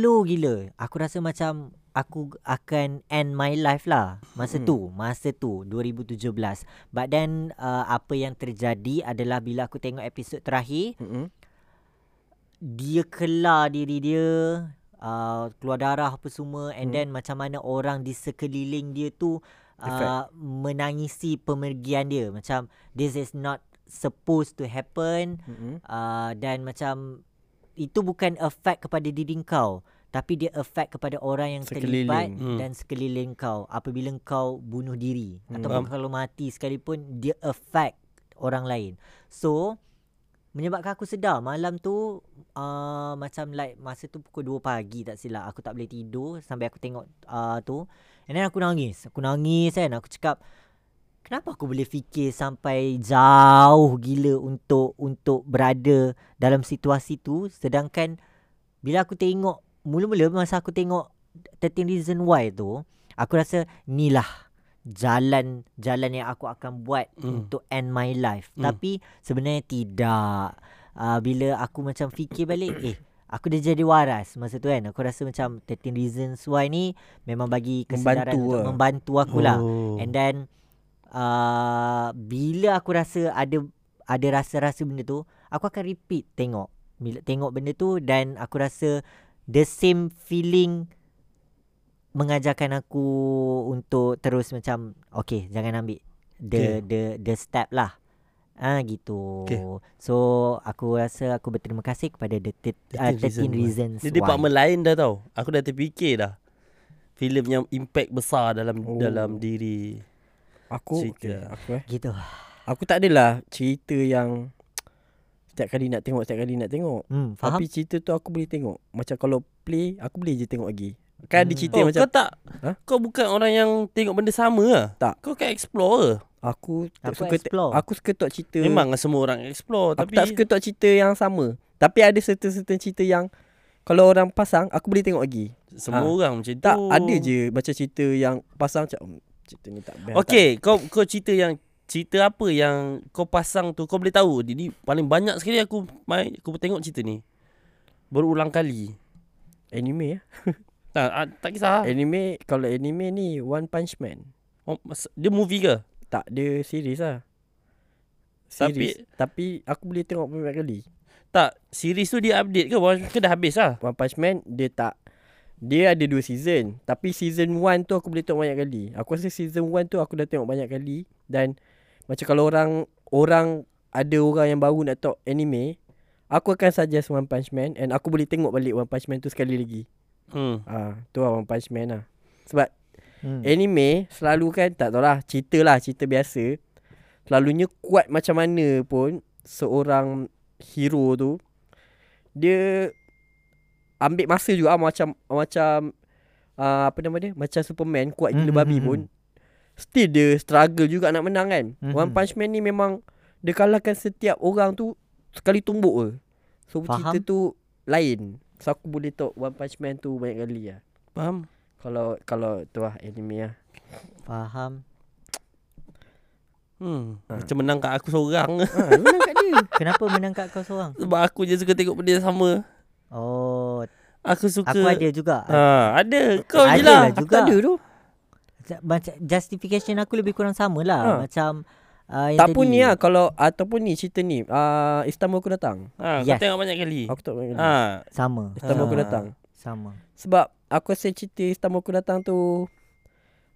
low gila. Aku rasa macam aku akan end my life lah masa Hmm. tu, masa tu 2017. But then uh, apa yang terjadi adalah bila aku tengok episod terakhir, Mm-mm. dia kelar diri dia uh, keluar darah apa semua and Hmm. then macam mana orang di sekeliling dia tu uh, Effect. menangisi pemergian dia macam this is not supposed to happen Mm-mm. uh, dan macam itu bukan effect kepada diri kau tapi dia effect kepada orang yang terlibat Sekeliling. Hmm. dan sekeliling kau apabila kau bunuh diri Hmm. ataupun kalau mati sekalipun dia affect orang lain so menyebabkan aku sedar malam tu uh, macam like masa tu pukul 2 pagi tak silap aku tak boleh tidur sampai aku tengok uh, tu and then aku nangis aku nangis kan aku cakap kenapa aku boleh fikir sampai jauh gila untuk untuk berada dalam situasi tu sedangkan bila aku tengok mula-mula masa aku tengok 13 reason why tu aku rasa inilah jalan jalan yang aku akan buat mm. untuk end my life mm. tapi sebenarnya tidak uh, bila aku macam fikir balik eh aku dah jadi waras masa tu kan aku rasa macam 13 reasons why ni memang bagi kesedaran Membantu untuk lah. membantu aku lah Oh. And then uh, bila aku rasa ada ada rasa-rasa benda tu, aku akan repeat tengok. Bila tengok benda tu dan aku rasa the same feeling mengajarkan aku untuk terus macam okay jangan ambil the Okay. the the step lah. Ah gitu. Okay. So aku rasa aku berterima kasih kepada the tit, uh, 13 13 Reasons Dia department lain dah tau. Aku dah terfikir dah. Filem yang impact besar dalam Oh. dalam diri. Aku Cerita. okay, aku eh. Gitu. Aku tak adalah cerita yang setiap kali nak tengok setiap kali nak tengok. Hmm, faham? Tapi cerita tu aku boleh tengok. Macam kalau play aku boleh je tengok lagi. Kan ada Hmm. cerita Oh, macam kau tak Ha? Kau bukan orang yang tengok benda sama lah. Tak. Kau kan explore ke? aku tak Aku suka te- explore. aku suka tengok cerita. Memang lah semua orang explore aku tapi tak suka tengok cerita yang sama. Tapi ada certain-certain cerita yang kalau orang pasang aku boleh tengok lagi. semua Ah. orang macam Tak tu. ada je macam cerita yang pasang macam "Hmm, cerita ni tak best. Okey, kau kau cerita yang cerita apa yang kau pasang tu kau boleh tahu. Jadi paling banyak sekali aku main aku tengok cerita ni. Berulang kali. Anime ya. Tak ah, tak kisah. Anime kalau anime ni One Punch Man. Oh, dia movie ke? Tak dia series lah. Tapi- Series. Tapi aku boleh tengok banyak kali. Tak, series tu dia update ke? Ke dah habis lah? One Punch Man dia tak dia ada dua season. Tapi season 1 tu aku boleh tengok banyak kali. Aku rasa season 1 tu aku dah tengok banyak kali. Dan Macam kalau orang Orang Ada orang yang baru nak tengok anime Aku akan suggest One Punch Man And aku boleh tengok balik One Punch Man tu sekali lagi. Hmm. Ah, Tu lah One Punch Man lah. Sebab Hmm. anime Selalu kan Tak tahu lah Cerita lah Cerita biasa. Selalunya kuat macam mana pun seorang hero tu dia ambil masa juga ah, macam macam uh, apa nama dia macam Superman kuat gila Mhm, babi mhm. pun still dia struggle juga nak menang kan Mhm. One Punch Man ni memang dia kalahkan setiap orang tu sekali tumbuk je so Faham. cerita tu lain so aku boleh tahu One Punch Man tu banyak kali lah Faham? kalau kalau tu lah anime lah Faham. Hmm. Ha. Macam menang kat aku seorang. ha, menang kat dia Kenapa menang kat kau seorang? Sebab aku je suka tengok benda yang sama. Oh, Aku suka. aku ada juga. Ha, ada. Kau je Ada lah. lah aku juga. tak ada tu Macam justification aku lebih kurang sama lah. Ha. Macam uh, yang tak pun ni lah kalau ataupun ni cerita ni uh, Istanbul aku datang Ha, Yes. Kau tengok banyak kali. aku tak banyak kali Ha. Sama. Istanbul aku Ha. datang Sama. sebab aku rasa cerita Istanbul aku datang tu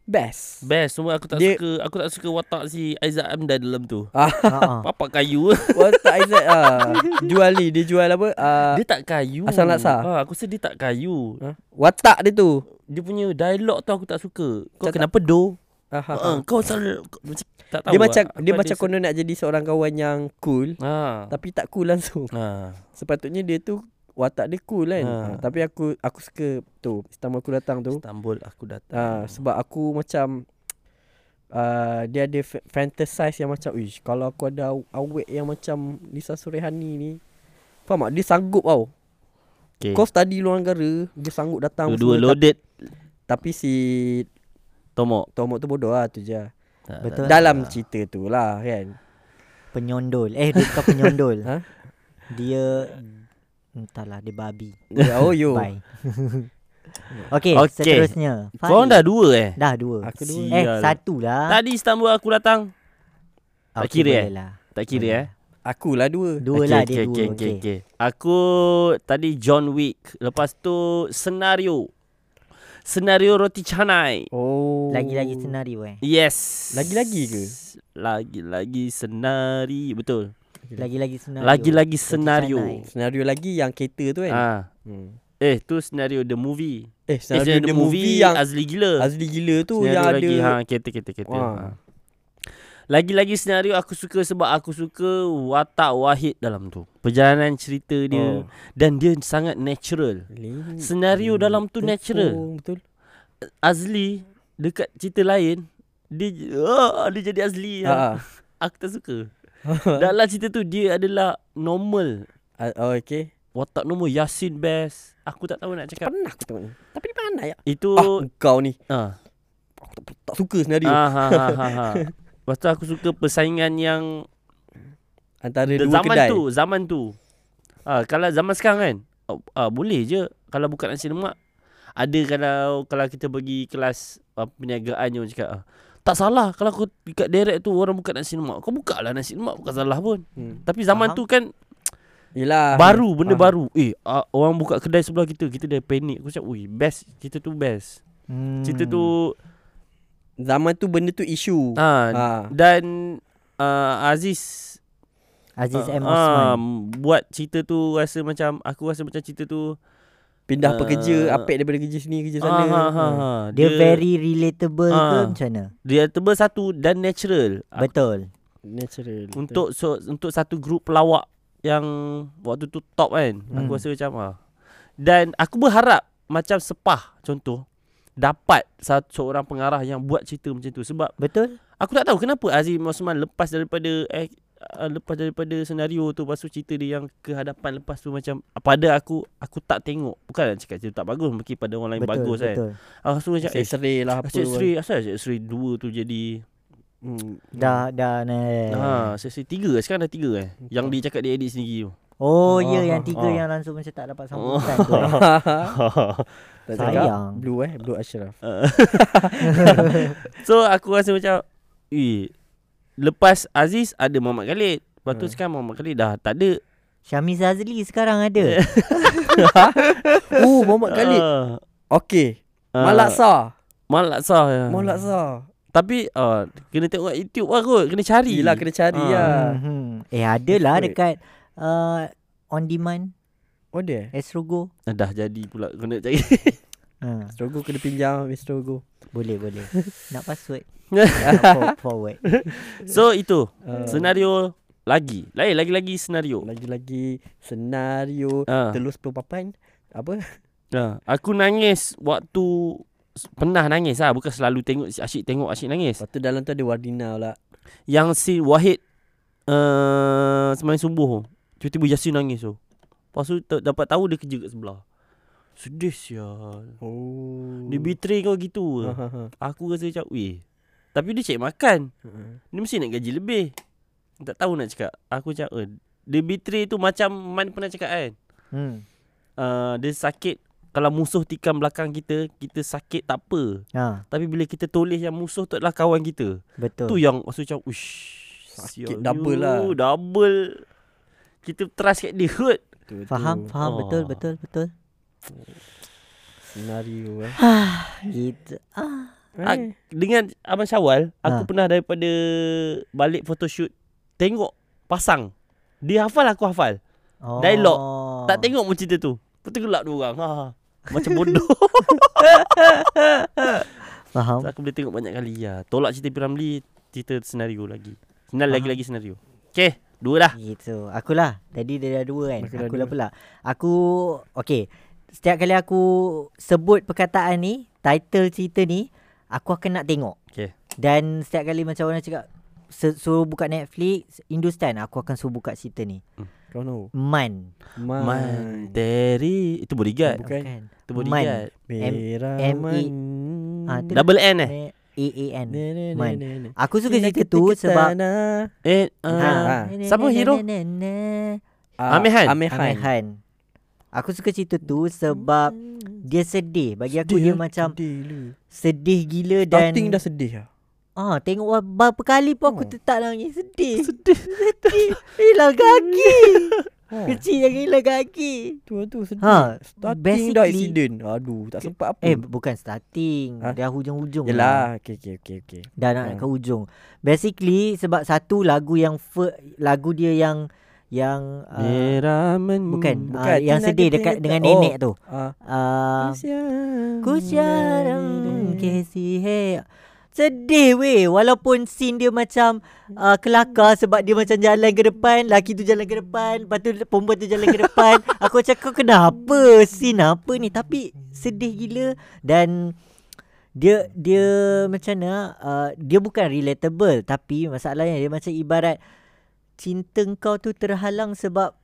best Best semua aku tak Dia- suka aku tak suka watak si Aizat Amdan dalam tu. ah Ha. Papak kayu. watak Aizat ah jual ni dia jual apa ah dia tak kayu. Asal laksa? Ha, aku rasa dia tak kayu. ha? watak dia tu Dia punya dialog tu aku tak suka. Kau Macam kenapa do? ah, ha, Ha, ha. kau selalu kau, macam tak tahu. dia lah. macam Aku dia macam konon nak jadi seorang kawan yang cool Ha. tapi tak cool langsung Ha. sepatutnya dia tu watak dia cool kan Ha. ha. tapi aku aku suka tu Istanbul aku datang tu Istanbul aku datang. Ah, sebab aku macam uh, dia ada fa- fantasize yang macam Uish kalau aku ada aw- awet yang macam Lisa Surehani ni Faham tak? Dia sanggup tau Okay. Kau study luar negara Dia sanggup datang Dua-dua semua, loaded Tapi si Tomok. Tomok tu bodoh lah tu je Tak, Betul. tak, Dalam tak. cerita tu lah kan Penyondol. Eh, dia bukan penyondol. Ha? Dia entahlah dia babi. Oh yo Bye. okay, Okay. seterusnya. Kau orang dah dua eh? Dah dua. Aku dua Eh, Sial. satu lah. Tadi Istanbul aku datang. tak Okey, kira, eh? Lah. Tak kira eh? Aku lah dua Dua Okey, lah okey, dia okey, dua. okey, Okay, okey. Aku tadi John Wick. Lepas tu senario. Senario roti canai. Oh Lagi-lagi senario eh. Yes. Lagi-lagi ke? Lagi-lagi senari. Betul. Lagi-lagi senario. Lagi-lagi senario. Senario lagi yang kereta tu kan Ah. hmm. Eh, tu senario the movie. Eh Eh, senario the movie yang Azli gila. Azli gila tu Senario yang lagi, ada ha, kereta, kereta, kereta. Ha. Lagi-lagi senario aku suka sebab aku suka watak Wahid dalam tu. Perjalanan cerita dia Oh. dan dia sangat natural. Lin- Senario Lin- dalam tu tepung, natural. Betul Azli dekat cerita lain dia oh, dia jadi Azli. Ha. Aku tak suka. Dalam cerita tu dia adalah normal. Ah, Oh okay Watak normal Yasin best. Aku tak tahu nak cakap. Pernah aku tengok ni Tapi di mana ya Itu Ah kau ni ah. Aku tak, tak suka senario Ah, ha, ha, ha, ha. Lepas tu aku suka persaingan yang Antara dua zaman kedai tu, zaman tu. Ah, kalau zaman sekarang kan, ah, ah, boleh je kalau buka nasi lemak. Ada kalau kalau kita pergi kelas ah, perniagaan yang cakap ah, tak salah kalau aku dekat direct tu orang buka nasi lemak. Kau buka lah nasi lemak bukan salah pun. hmm. Tapi zaman Faham. tu kan Yelah baru benda faham. baru. Eh ah, orang buka kedai sebelah kita, kita dah panik. Aku cakap, "Ui, best. Cerita tu best." Hmm. Cerita tu Zaman tu benda tu isu ah ha. dan ah, Aziz Aziz ah, M. Osman. buat cerita tu rasa macam aku rasa macam cerita tu Pindah Ah. pekerja Apek daripada kerja sini Kerja ah, sana ha, ha, Hmm. ha. Dia, very relatable ke Ah. macam mana? dia tebal satu dan natural. Betul. Natural untuk so, untuk satu grup pelawak yang waktu tu top kan. Hmm. Aku rasa macam ah. Dan aku berharap macam Sepah contoh dapat satu seorang pengarah yang buat cerita macam tu sebab Betul? aku tak tahu kenapa Azim Osman lepas daripada eh, uh, lepas daripada senario tu lepas tu cerita dia yang ke hadapan lepas tu macam pada aku aku tak tengok bukan nak cakap cerita tak bagus mungkin pada orang lain betul, bagus kan betul. aku rasa macam eh X-ray lah apa Cik Sri asal Cik Sri 2 tu jadi hmm. Dah dah nah. Ha, sesi tiga sekarang dah tiga eh. Yang dia cakap dia edit sendiri tu. Oh, ya Ah, yang tiga ah. yang langsung macam tak dapat Oh. sambutan tu. Eh. Tak cakap Sayang. Blue eh Blue Ashraf so aku rasa macam Eh Lepas Aziz ada Muhammad Khalid Lepas tu Hmm. sekarang Muhammad Khalid dah tak ada Syamiz Azli sekarang ada. Oh Muhammad Khalid uh, Okay uh, Malak Sah Malak sah ya. Malak Sah Tapi uh, Kena tengok kat YouTube lah kot Kena cari Yelah kena cari Ah. lah Hmm. Eh ada lah Wait. dekat uh, on demand Oh dia Estrogo. Ah, Dah jadi pula Kena cari Ha, Strogo kena pinjam Mr. Strogo boleh boleh. Nak password. Forward. So itu uh, Senario Lagi. Lain lagi-lagi senario. Lagi-lagi senario Ah. telus sepuluh papan apa? Ha, aku nangis waktu pernah nangis lah bukan selalu tengok asyik tengok asyik nangis. Lepas tu dalam tu ada Wardina pula. Yang si Wahid uh, semain subuh tu. Tiba-tiba Yasin nangis tu. Lepas tu t- dapat tahu dia kerja kat sebelah. Sedih sial. Oh. Dia betray kau gitu Ha, ha, ha. Aku rasa macam weh. Tapi dia cek makan. Ha. Dia mesti nak gaji lebih. Tak tahu nak cakap. Aku cakap eh, dia betray tu macam Man pernah cakap kan. Hmm. Uh, dia sakit kalau musuh tikam belakang kita, kita sakit tak apa. Ha, Tapi bila kita tulis yang musuh tu adalah kawan kita. betul. Tu yang rasa macam ush. Sakit double you, lah. Double. Kita trust kat dia kot. Tu, Faham, faham Oh. betul, betul, betul. Senario eh. Itu. Ah. Ah, Eh. Dengan Abang Syawal, aku Ha. pernah daripada balik photoshoot tengok pasang. Dia hafal aku hafal. Oh. Dialog. Tak tengok pun cerita tu. Betul gelak dua orang. Ha. Macam bodoh. Faham. aku boleh tengok banyak kali ya. Tolak cerita Piramli, cerita senario lagi. Senal lagi-lagi senario. Okay, dua dah. Gitu. Akulah. Tadi dia dah dua kan. Aku dah Aku lah dua. pula. Aku okey. Setiap kali aku sebut perkataan ni, title cerita ni, aku akan nak tengok. Okay. Dan setiap kali macam orang cakap suruh buka Netflix, Hindustan, aku akan suruh buka cerita ni. Kau tahu. Man. Man. Manteri. Itu bodyguard. Bukan. Itu bodyguard. Merah M- man. Ah, Double N eh? A A N. Ne, ne, ne, Man. ne, ne. Aku suka cerita tu sebab. Eh, Ha. Siapa hero? Ah, Amir Han. Amir Han. Amir Han. Aku suka cerita tu sebab dia sedih. Bagi aku Sedih, dia eh? macam Sedih sedih gila dan Starting dah sedih lah. Ah, tengok berapa kali pun aku Oh. tetap nangis sedih. Sedih. sedih. Hilang kaki. Ha. Kecil yang hilang kaki. Tu tu sedih. Ha, Starting dah basically- accident. Aduh, tak sempat apa. Eh, bukan starting. Ha? Dah hujung-hujung. lah. Yelah, okey okey okey okey. Dah nak Ha. ke hujung. Basically sebab satu lagu yang lagu dia yang yang uh, Merah men bukan, bukan, uh, yang sedih dekat dengan Oh. nenek tu. Ah. Uh, Kesian. Kusyarang kesi hey Sedih weh Walaupun scene dia macam uh, Kelakar Sebab dia macam jalan ke depan Laki tu jalan ke depan Lepas tu perempuan tu jalan ke depan Aku macam kau kenapa Scene apa ni Tapi sedih gila Dan Dia Dia macam mana uh, Dia bukan relatable Tapi masalahnya Dia macam ibarat Cinta kau tu terhalang sebab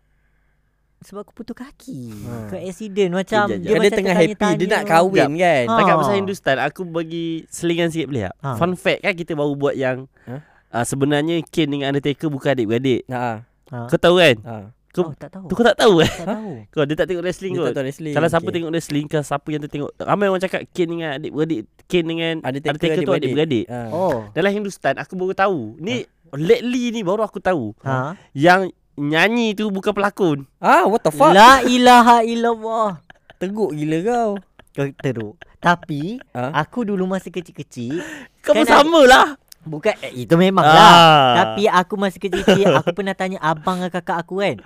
sebab aku putus kaki. Ha. Ke accident macam Kejap, dia, kejap. Kan dia macam tengah happy Dia nak kahwin kan Ha. Cakap pasal Hindustan Aku bagi selingan sikit boleh tak? Ha. Fun fact kan kita baru buat yang Ha? uh, Sebenarnya Kane dengan Undertaker bukan adik-beradik Ha. Ha. Kau tahu kan? Ha. Kau, oh, tak tahu. tu kau tak tahu eh? tak tahu. Kau dia tak tengok wrestling Dia kot tak tahu wrestling Kalau siapa Okey. tengok wrestling Kalau siapa yang tu tengok Ramai orang cakap Kane dengan adik-beradik Kane dengan Undertaker, Undertaker tu adik-beradik Ha. Oh. Dalam Hindustan Aku baru tahu Ni lately ni baru aku tahu Ha. Yang nyanyi tu bukan pelakon Ah, what the fuck? La ilaha illallah. Teguk gila kau. Kau teruk. Tapi Ha? aku dulu masa kecil-kecil Kau pun Kan sama lah bukan eh, itu memang lah. Ah. Tapi aku masa kecil-kecil aku pernah tanya abang dan kakak aku kan.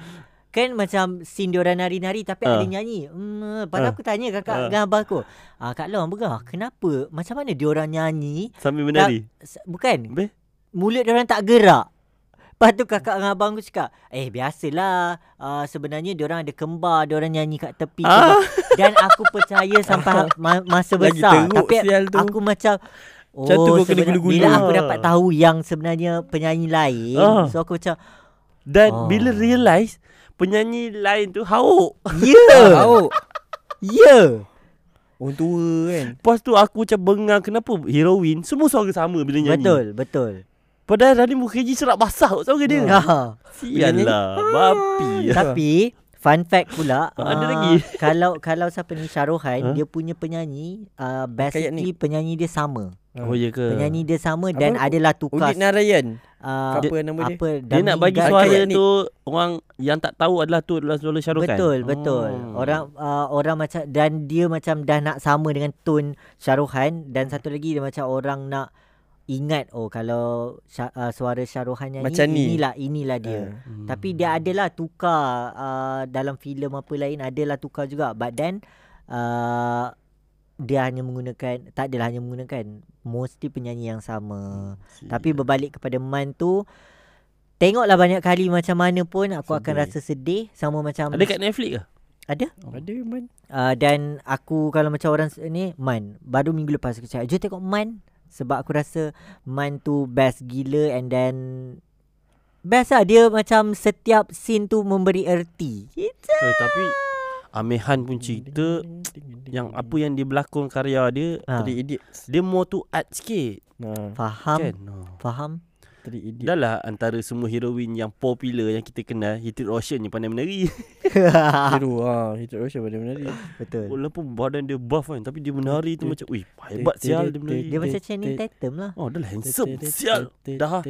Kan macam scene diorang nari-nari tapi Ah. ada nyanyi. Hmm, lepas tu Ah. aku tanya kakak dengan abang aku. Ah, Kak Long, begah, kenapa? Macam mana diorang nyanyi? Sambil menari S- Bukan, Habis? Mulut diorang tak gerak. Lepas tu kakak dengan abang aku cakap, eh biasalah. Uh, sebenarnya diorang ada kembar, diorang nyanyi kat tepi. Ah. kembar." Dan aku percaya sampai ma- masa Lagi besar. Tapi tu. aku macam Oh, Macam tu kau kena sebenar- guna-guna. Bila aku dapat tahu yang sebenarnya penyanyi lain, Ah. so aku macam, Dan Oh. bila realise Penyanyi lain tu hauk ya, Tahu. ya. Orang tua kan. Lepas tu aku macam bengang Kenapa heroin Semua suara sama bila nyanyi Betul, betul. Padahal Rani Mukherjee serak basah kot suara dia Ha. Sialah Babi Tapi fun fact pula Ada ah, lagi? Kalau kalau siapa ni Syarohan Ha? dia punya penyanyi uh, basically penyanyi dia sama. Oh ya ke Penyanyi dia sama dan Apa? adalah tukar Udit Narayan. uh, Apa nama dia? apa Dia nak bagi suara tu Orang yang tak tahu adalah tu adalah suara Khan Betul, betul. Oh. Orang uh, orang macam dan dia macam dah nak sama dengan tone Syarohan dan satu lagi dia macam orang nak ingat oh kalau uh, suara Syarohan nyanyi Macam ni. inilah inilah dia. Hmm. Tapi dia adalah tukar uh, dalam filem apa lain adalah tukar juga. But then uh, dia hanya menggunakan tak adalah hanya menggunakan mostly penyanyi yang sama. Hmm, Tapi berbalik kepada Man tu Tengoklah banyak kali macam mana pun aku akan Sedih. rasa sedih sama macam Ada kat Netflix ke? ada. Ada man. Uh, dan aku kalau macam orang ni Man Baru minggu lepas aku cakap Jom tengok Man Sebab aku rasa Man tu best gila And then Best lah. Dia macam setiap scene tu memberi erti. Itu Eh, tapi Amehan pun cerita yang apa yang dia berlakon karya dia ha, Three Idiots. dia more to art sikit. Nah, Faham? Kan. Ha. Faham Three Idiots. Dah lah antara semua heroin yang popular yang kita kenal Hitler Ocean yang pandai menari Hero ah, Hero Ocean pada menari. Betul Walaupun badan dia buff kan Tapi dia menari tu macam Wih hebat sial dia menari Dia macam Channing Tatum lah Oh dah lah handsome Sial Dah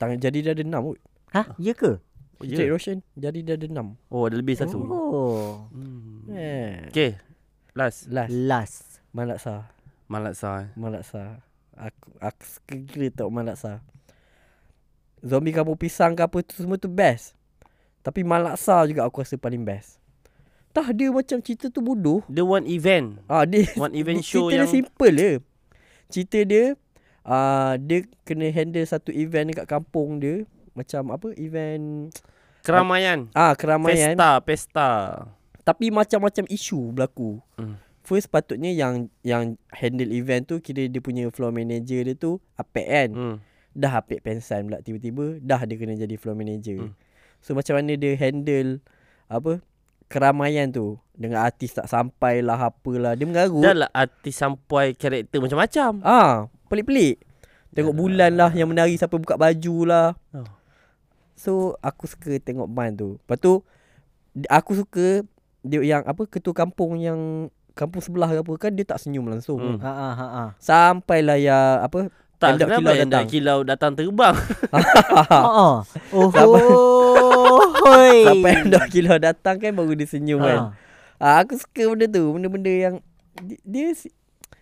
Tangan jadi dah ada enam kot. Hah? Ya ke? Oh, ya. Ocean jadi dah ada enam. oh ada lebih satu Oh hmm. Eh. Okay Last Last. Last Malaksa. Malaksa eh. Malaksa. Aku aku gila tau Malaksa. Zombie kampung pisang ke apa tu semua tu best. Tapi Malaksa juga aku rasa paling best. Tah dia macam cerita tu bodoh. Dia one event Ah dia One event show cerita yang dia simple je. Cerita dia ah dia kena handle satu event dekat kampung dia. Macam apa event Keramaian ah keramaian Pesta Pesta tapi macam-macam isu berlaku. Hmm. First patutnya yang yang handle event tu kira dia punya floor manager dia tu apek kan. hmm. Dah apek pensan pula tiba-tiba dah dia kena jadi floor manager. Hmm. So macam mana dia handle apa keramaian tu dengan artis tak sampai lah apalah dia mengarut. Dah lah artis sampai karakter macam-macam Ah, pelik-pelik. Tengok bulan lah yang menari sampai buka baju lah. Oh. So aku suka tengok Man tu. Lepas tu aku suka dia yang apa ketua kampung yang kampung sebelah ke apa kan dia tak senyum langsung. Hmm. Ha ah ha ah. Sampailah ya apa Tak kenapa kilau datang. kilau datang terbang Ha ah. Oh Sampai- oh. Hoi. sampai dah kilo datang kan baru dia senyum kan. Ha. Ah, aku suka benda tu, benda-benda yang di- dia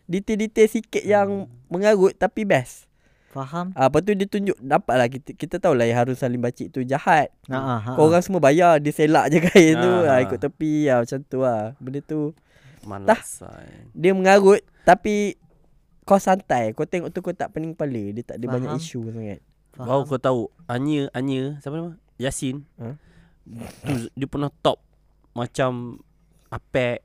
detail-detail sikit yang mengarut tapi best. Faham? Ah, lepas tu dia tunjuk Dapat lah kita, kita tahu lah yang Harun Salim Bacik tu jahat Ha ah ha. Kau orang semua bayar Dia selak je kain tu Ah. ah, Ikut tepi lah Macam tu lah Benda tu Malaksa Dia mengarut Tapi Kau santai Kau tengok tu kau tak pening kepala Dia tak ada Faham. banyak isu sangat Baru kau tahu Anya Anya Siapa nama Yasin Ha? tu, Dia pernah top Macam Apek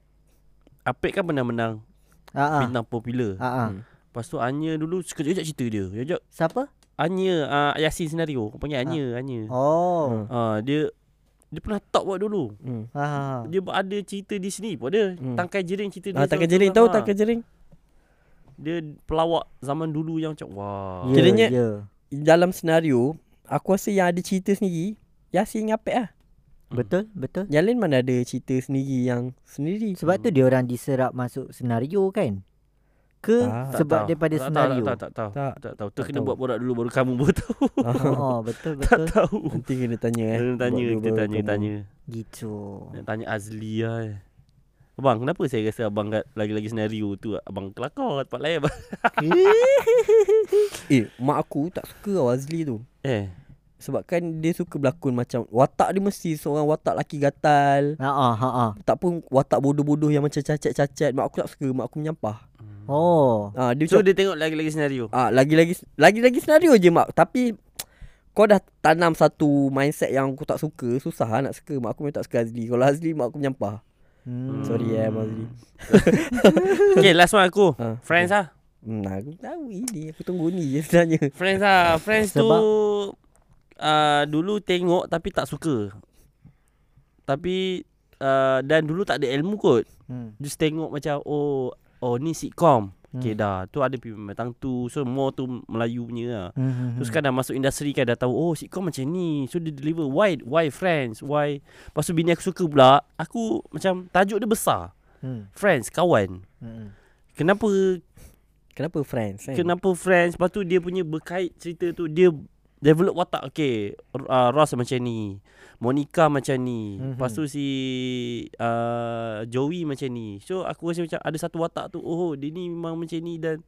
Apek kan pernah menang Ha ah. Bintang popular Ha ah. Hmm. Lepas tu Anya dulu Sekejap cerita dia Sekejap Siapa? Anya uh, Yasin senario Kau panggil Anya Anya Oh. uh, Dia Dia pernah top buat dulu hmm. Ha ha. ha. Dia ada cerita di sini pun ada Hmm. Tangkai jering cerita dia Ah, Tangkai jering tahu Tangkai jering Dia pelawak zaman dulu yang macam Wah Ya, Kiranya- ya. Dalam senario Aku rasa yang ada cerita sendiri Yasin Apek lah Betul, betul. Yang lain mana ada cerita sendiri Yang sendiri Sebab tu dia orang diserap masuk senario kan? Ke Tak. sebab tahu. daripada tak, senario? Tak, tak, tak, tahu. Tak. tak tahu. Tu Tak kena buat borak dulu baru kamu baru tahu. Oh, betul tak betul. tahu. Nanti kena tanya eh Kena tanya, kita tanya, tanya. Gitu. Nak tanya Azli lah. eh. Abang, kenapa saya rasa abang kat lagi-lagi senario tu? Abang kelakar tempat lain abang? Eh mak aku tak suka tau Azli tu. Eh, Sebab kan dia suka berlakon macam Watak dia mesti seorang watak laki gatal. Ha ah ha ah. Tak pun watak bodoh-bodoh yang macam cacat-cacat Mak aku tak suka Mak aku menyampah. Oh. ah, Dia so macam dia tengok lagi-lagi senario. ah, Lagi-lagi Lagi-lagi senario je mak. Tapi Kau dah tanam satu mindset yang aku tak suka Susah lah nak suka. Mak aku memang tak suka Azli. Kalau Azli mak aku menyampah Hmm. Sorry eh Mak Azli Okay, last one aku. Ah, Friends lah. hmm, Aku tahu ini Aku tunggu ni je sebenarnya Friends lah. Friends tu uh, dulu tengok tapi tak suka. Tapi uh, dan dulu tak ada ilmu kot. Hmm. Just tengok macam oh oh ni sitcom. Hmm. Okay dah. Tu ada memang tu. So more tu Melayu punya lah. Hmm. Terus kan dah masuk industri kan Dah tahu Oh sitcom macam ni. So dia deliver. Why? Why Friends? Why? Lepas tu bini aku suka pula. Aku macam Tajuk dia besar. Hmm. Friends Kawan. Hmm. Kenapa? Kenapa friends kan? Kenapa Friends? Lepas tu dia punya berkait cerita tu Dia Develop watak Okay uh, Ross macam ni Monica macam ni Mhm. Lepas tu si uh, Joey macam ni So aku rasa macam Ada satu watak tu Oh dia ni memang macam ni Dan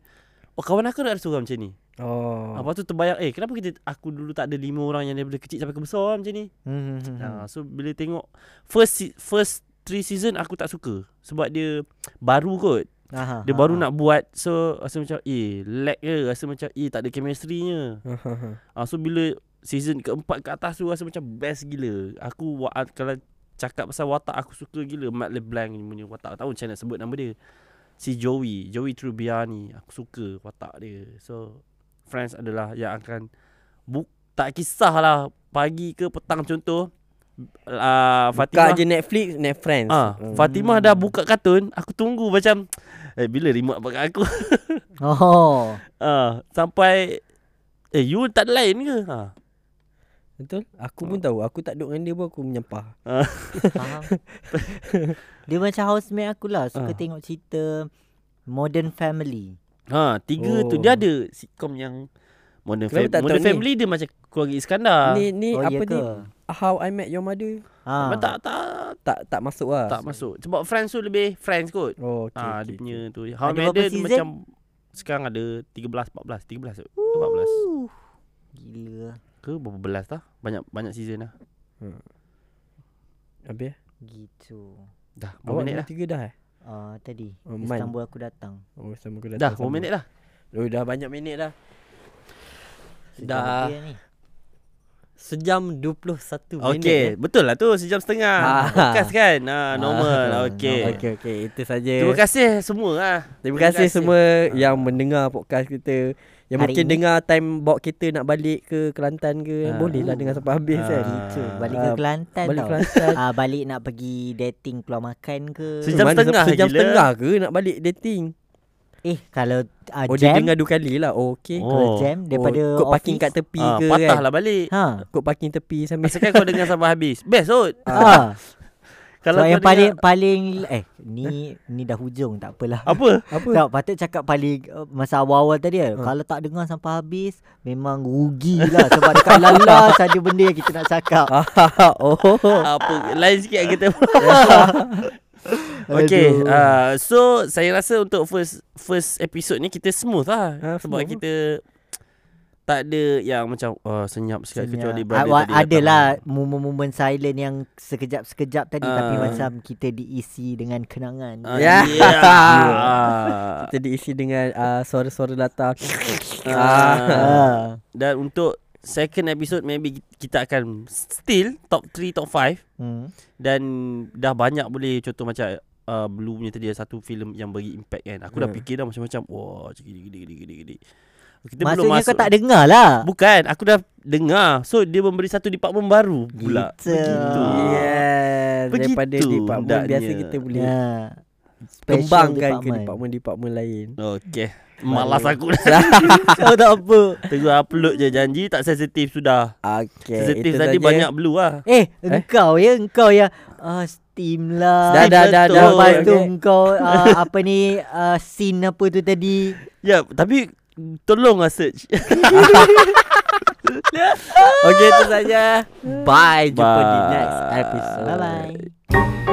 Oh kawan aku ada seorang macam ni Oh. Lepas tu terbayang Eh kenapa kita Aku dulu tak ada lima orang Yang daripada kecil sampai ke besar lah macam ni Hmm. hmm, Ha, hmm. so bila tengok First First three season Aku tak suka Sebab dia Baru kot Aha, Dia ha, baru ha. nak buat So rasa macam Eh lag ke Rasa macam Eh tak ada chemistry nya ha, So bila season keempat ke atas tu rasa macam best gila. Aku wa- ah, kalau cakap pasal watak aku suka gila Matt LeBlanc punya watak. Tahu macam nak sebut nama dia. Si Joey, Joey Tribbiani. Aku suka watak dia. So Friends adalah yang akan buk tak kisahlah pagi ke petang contoh uh, Buka Fatimah je Netflix, Net Friends. Ah, Hmm. Fatimah dah buka kartun, aku tunggu macam eh bila remote pakai aku. Oh. ah, sampai eh you tak ada lain ke? Ha. Betul? Aku pun tahu. Aku tak duduk dengan dia pun aku menyempah. Faham. dia macam housemate aku lah. Suka Ah. tengok cerita Modern Family. Ha, tiga oh. tu Oh. dia ada sitcom yang Modern, Kenapa fam- Modern tahu ni? Family dia macam keluarga Iskandar. Ni ni oh, apa ni? How I Met Your Mother. Ha. Tak tak Tak tak masuk lah. tak masuk. Sebab Friends tu lebih Friends kot. Oh, okay, ah, okay, dia punya okay. tu. How I Ada Met berapa Mother macam sekarang ada 13 14 13 tu. 14 Uh, Gila. ke berapa belas dah? Banyak banyak season dah. Habis? Gitu. Dah, berapa minit dah? tiga dah eh? Uh, tadi Oh, Man. Istanbul aku datang. Oh, sama aku Dah, sama. berapa minit dah? Oh, dah banyak minit dah. Sejam Dah. ni. Sejam 21 minit. Okey, eh. betul lah tu sejam setengah. Ah. Podcast kan? Ah, normal. Ah, Okey. Okey, okey. Itu saja. Terima kasih semua ah. Terima kasih semua yang mendengar podcast kita. Yang Hari mungkin ini. dengar time bawa kita nak balik ke Kelantan ke. Ah. Boleh lah dengar sampai habis Ah. kan. Balik ke Ah, Kelantan Balik tau. Kelantan. Ah balik nak pergi dating keluar makan ke? Sejam Mana setengah Sejam gila. setengah ke nak balik dating? Eh kalau uh, Oh, dia jam dengar dua kali lah. Oh, okey. Oh. kalau jam daripada oh, kau parking kat tepi Ah, ke patah kan? lah balik. Ha. Kau parking tepi sambil Asalkan kau dengar sampai habis. Best kot. Ah. Kalau kau yang paling dengar, paling eh ni ni dah hujung tak apalah. apa? apa? Tak patut cakap paling uh, masa awal-awal tadi kan. Ha. Kalau tak dengar sampai habis memang rugi lah sebab dekat lalas ada benda yang kita nak cakap. oh. apa lain sikit kita. Okay, uh, so saya rasa untuk first first episode ni kita smooth lah. Ah, sebab smooth. kita tak ada yang macam oh, senyap sekali kecuali Ah, brother wa- tadi Adalah datang. momen-momen silent yang sekejap-sekejap tadi tapi Ah. macam kita diisi dengan kenangan. Ah, Ya. yeah. Kita diisi dengan uh, suara-suara latar. Ah. Ah. Dan untuk second episode maybe kita akan still top 3 top 5 Hmm. dan dah banyak boleh contoh macam uh, Blue punya tadi satu filem yang bagi impact kan. Aku dah Hmm. fikir dah macam-macam. Wah, gini gini gini gini gini. Kita belum Maksudnya masuk. kau tak dengar lah. Bukan, aku dah dengar. So dia memberi satu department baru pula. Gitu. Begitu. Yes. Daripada Begitu department hendaknya. biasa kita boleh Ya. Special kembangkan ke department. department-department lain. Okey. Malas aku dah. Oh tak apa. Tunggu upload je janji tak sensitif sudah. Okay, sensitif tadi saja. banyak blue lah. Eh, engkau ya, engkau ya. Ah, steam lah. Dah, dah, dah. Lepas okay, tu engkau ah, apa ni ah, scene apa tu tadi. Ya, tapi tolonglah search. Okay, itu saja. Bye. Jumpa di Bye. next episode. Bye bye.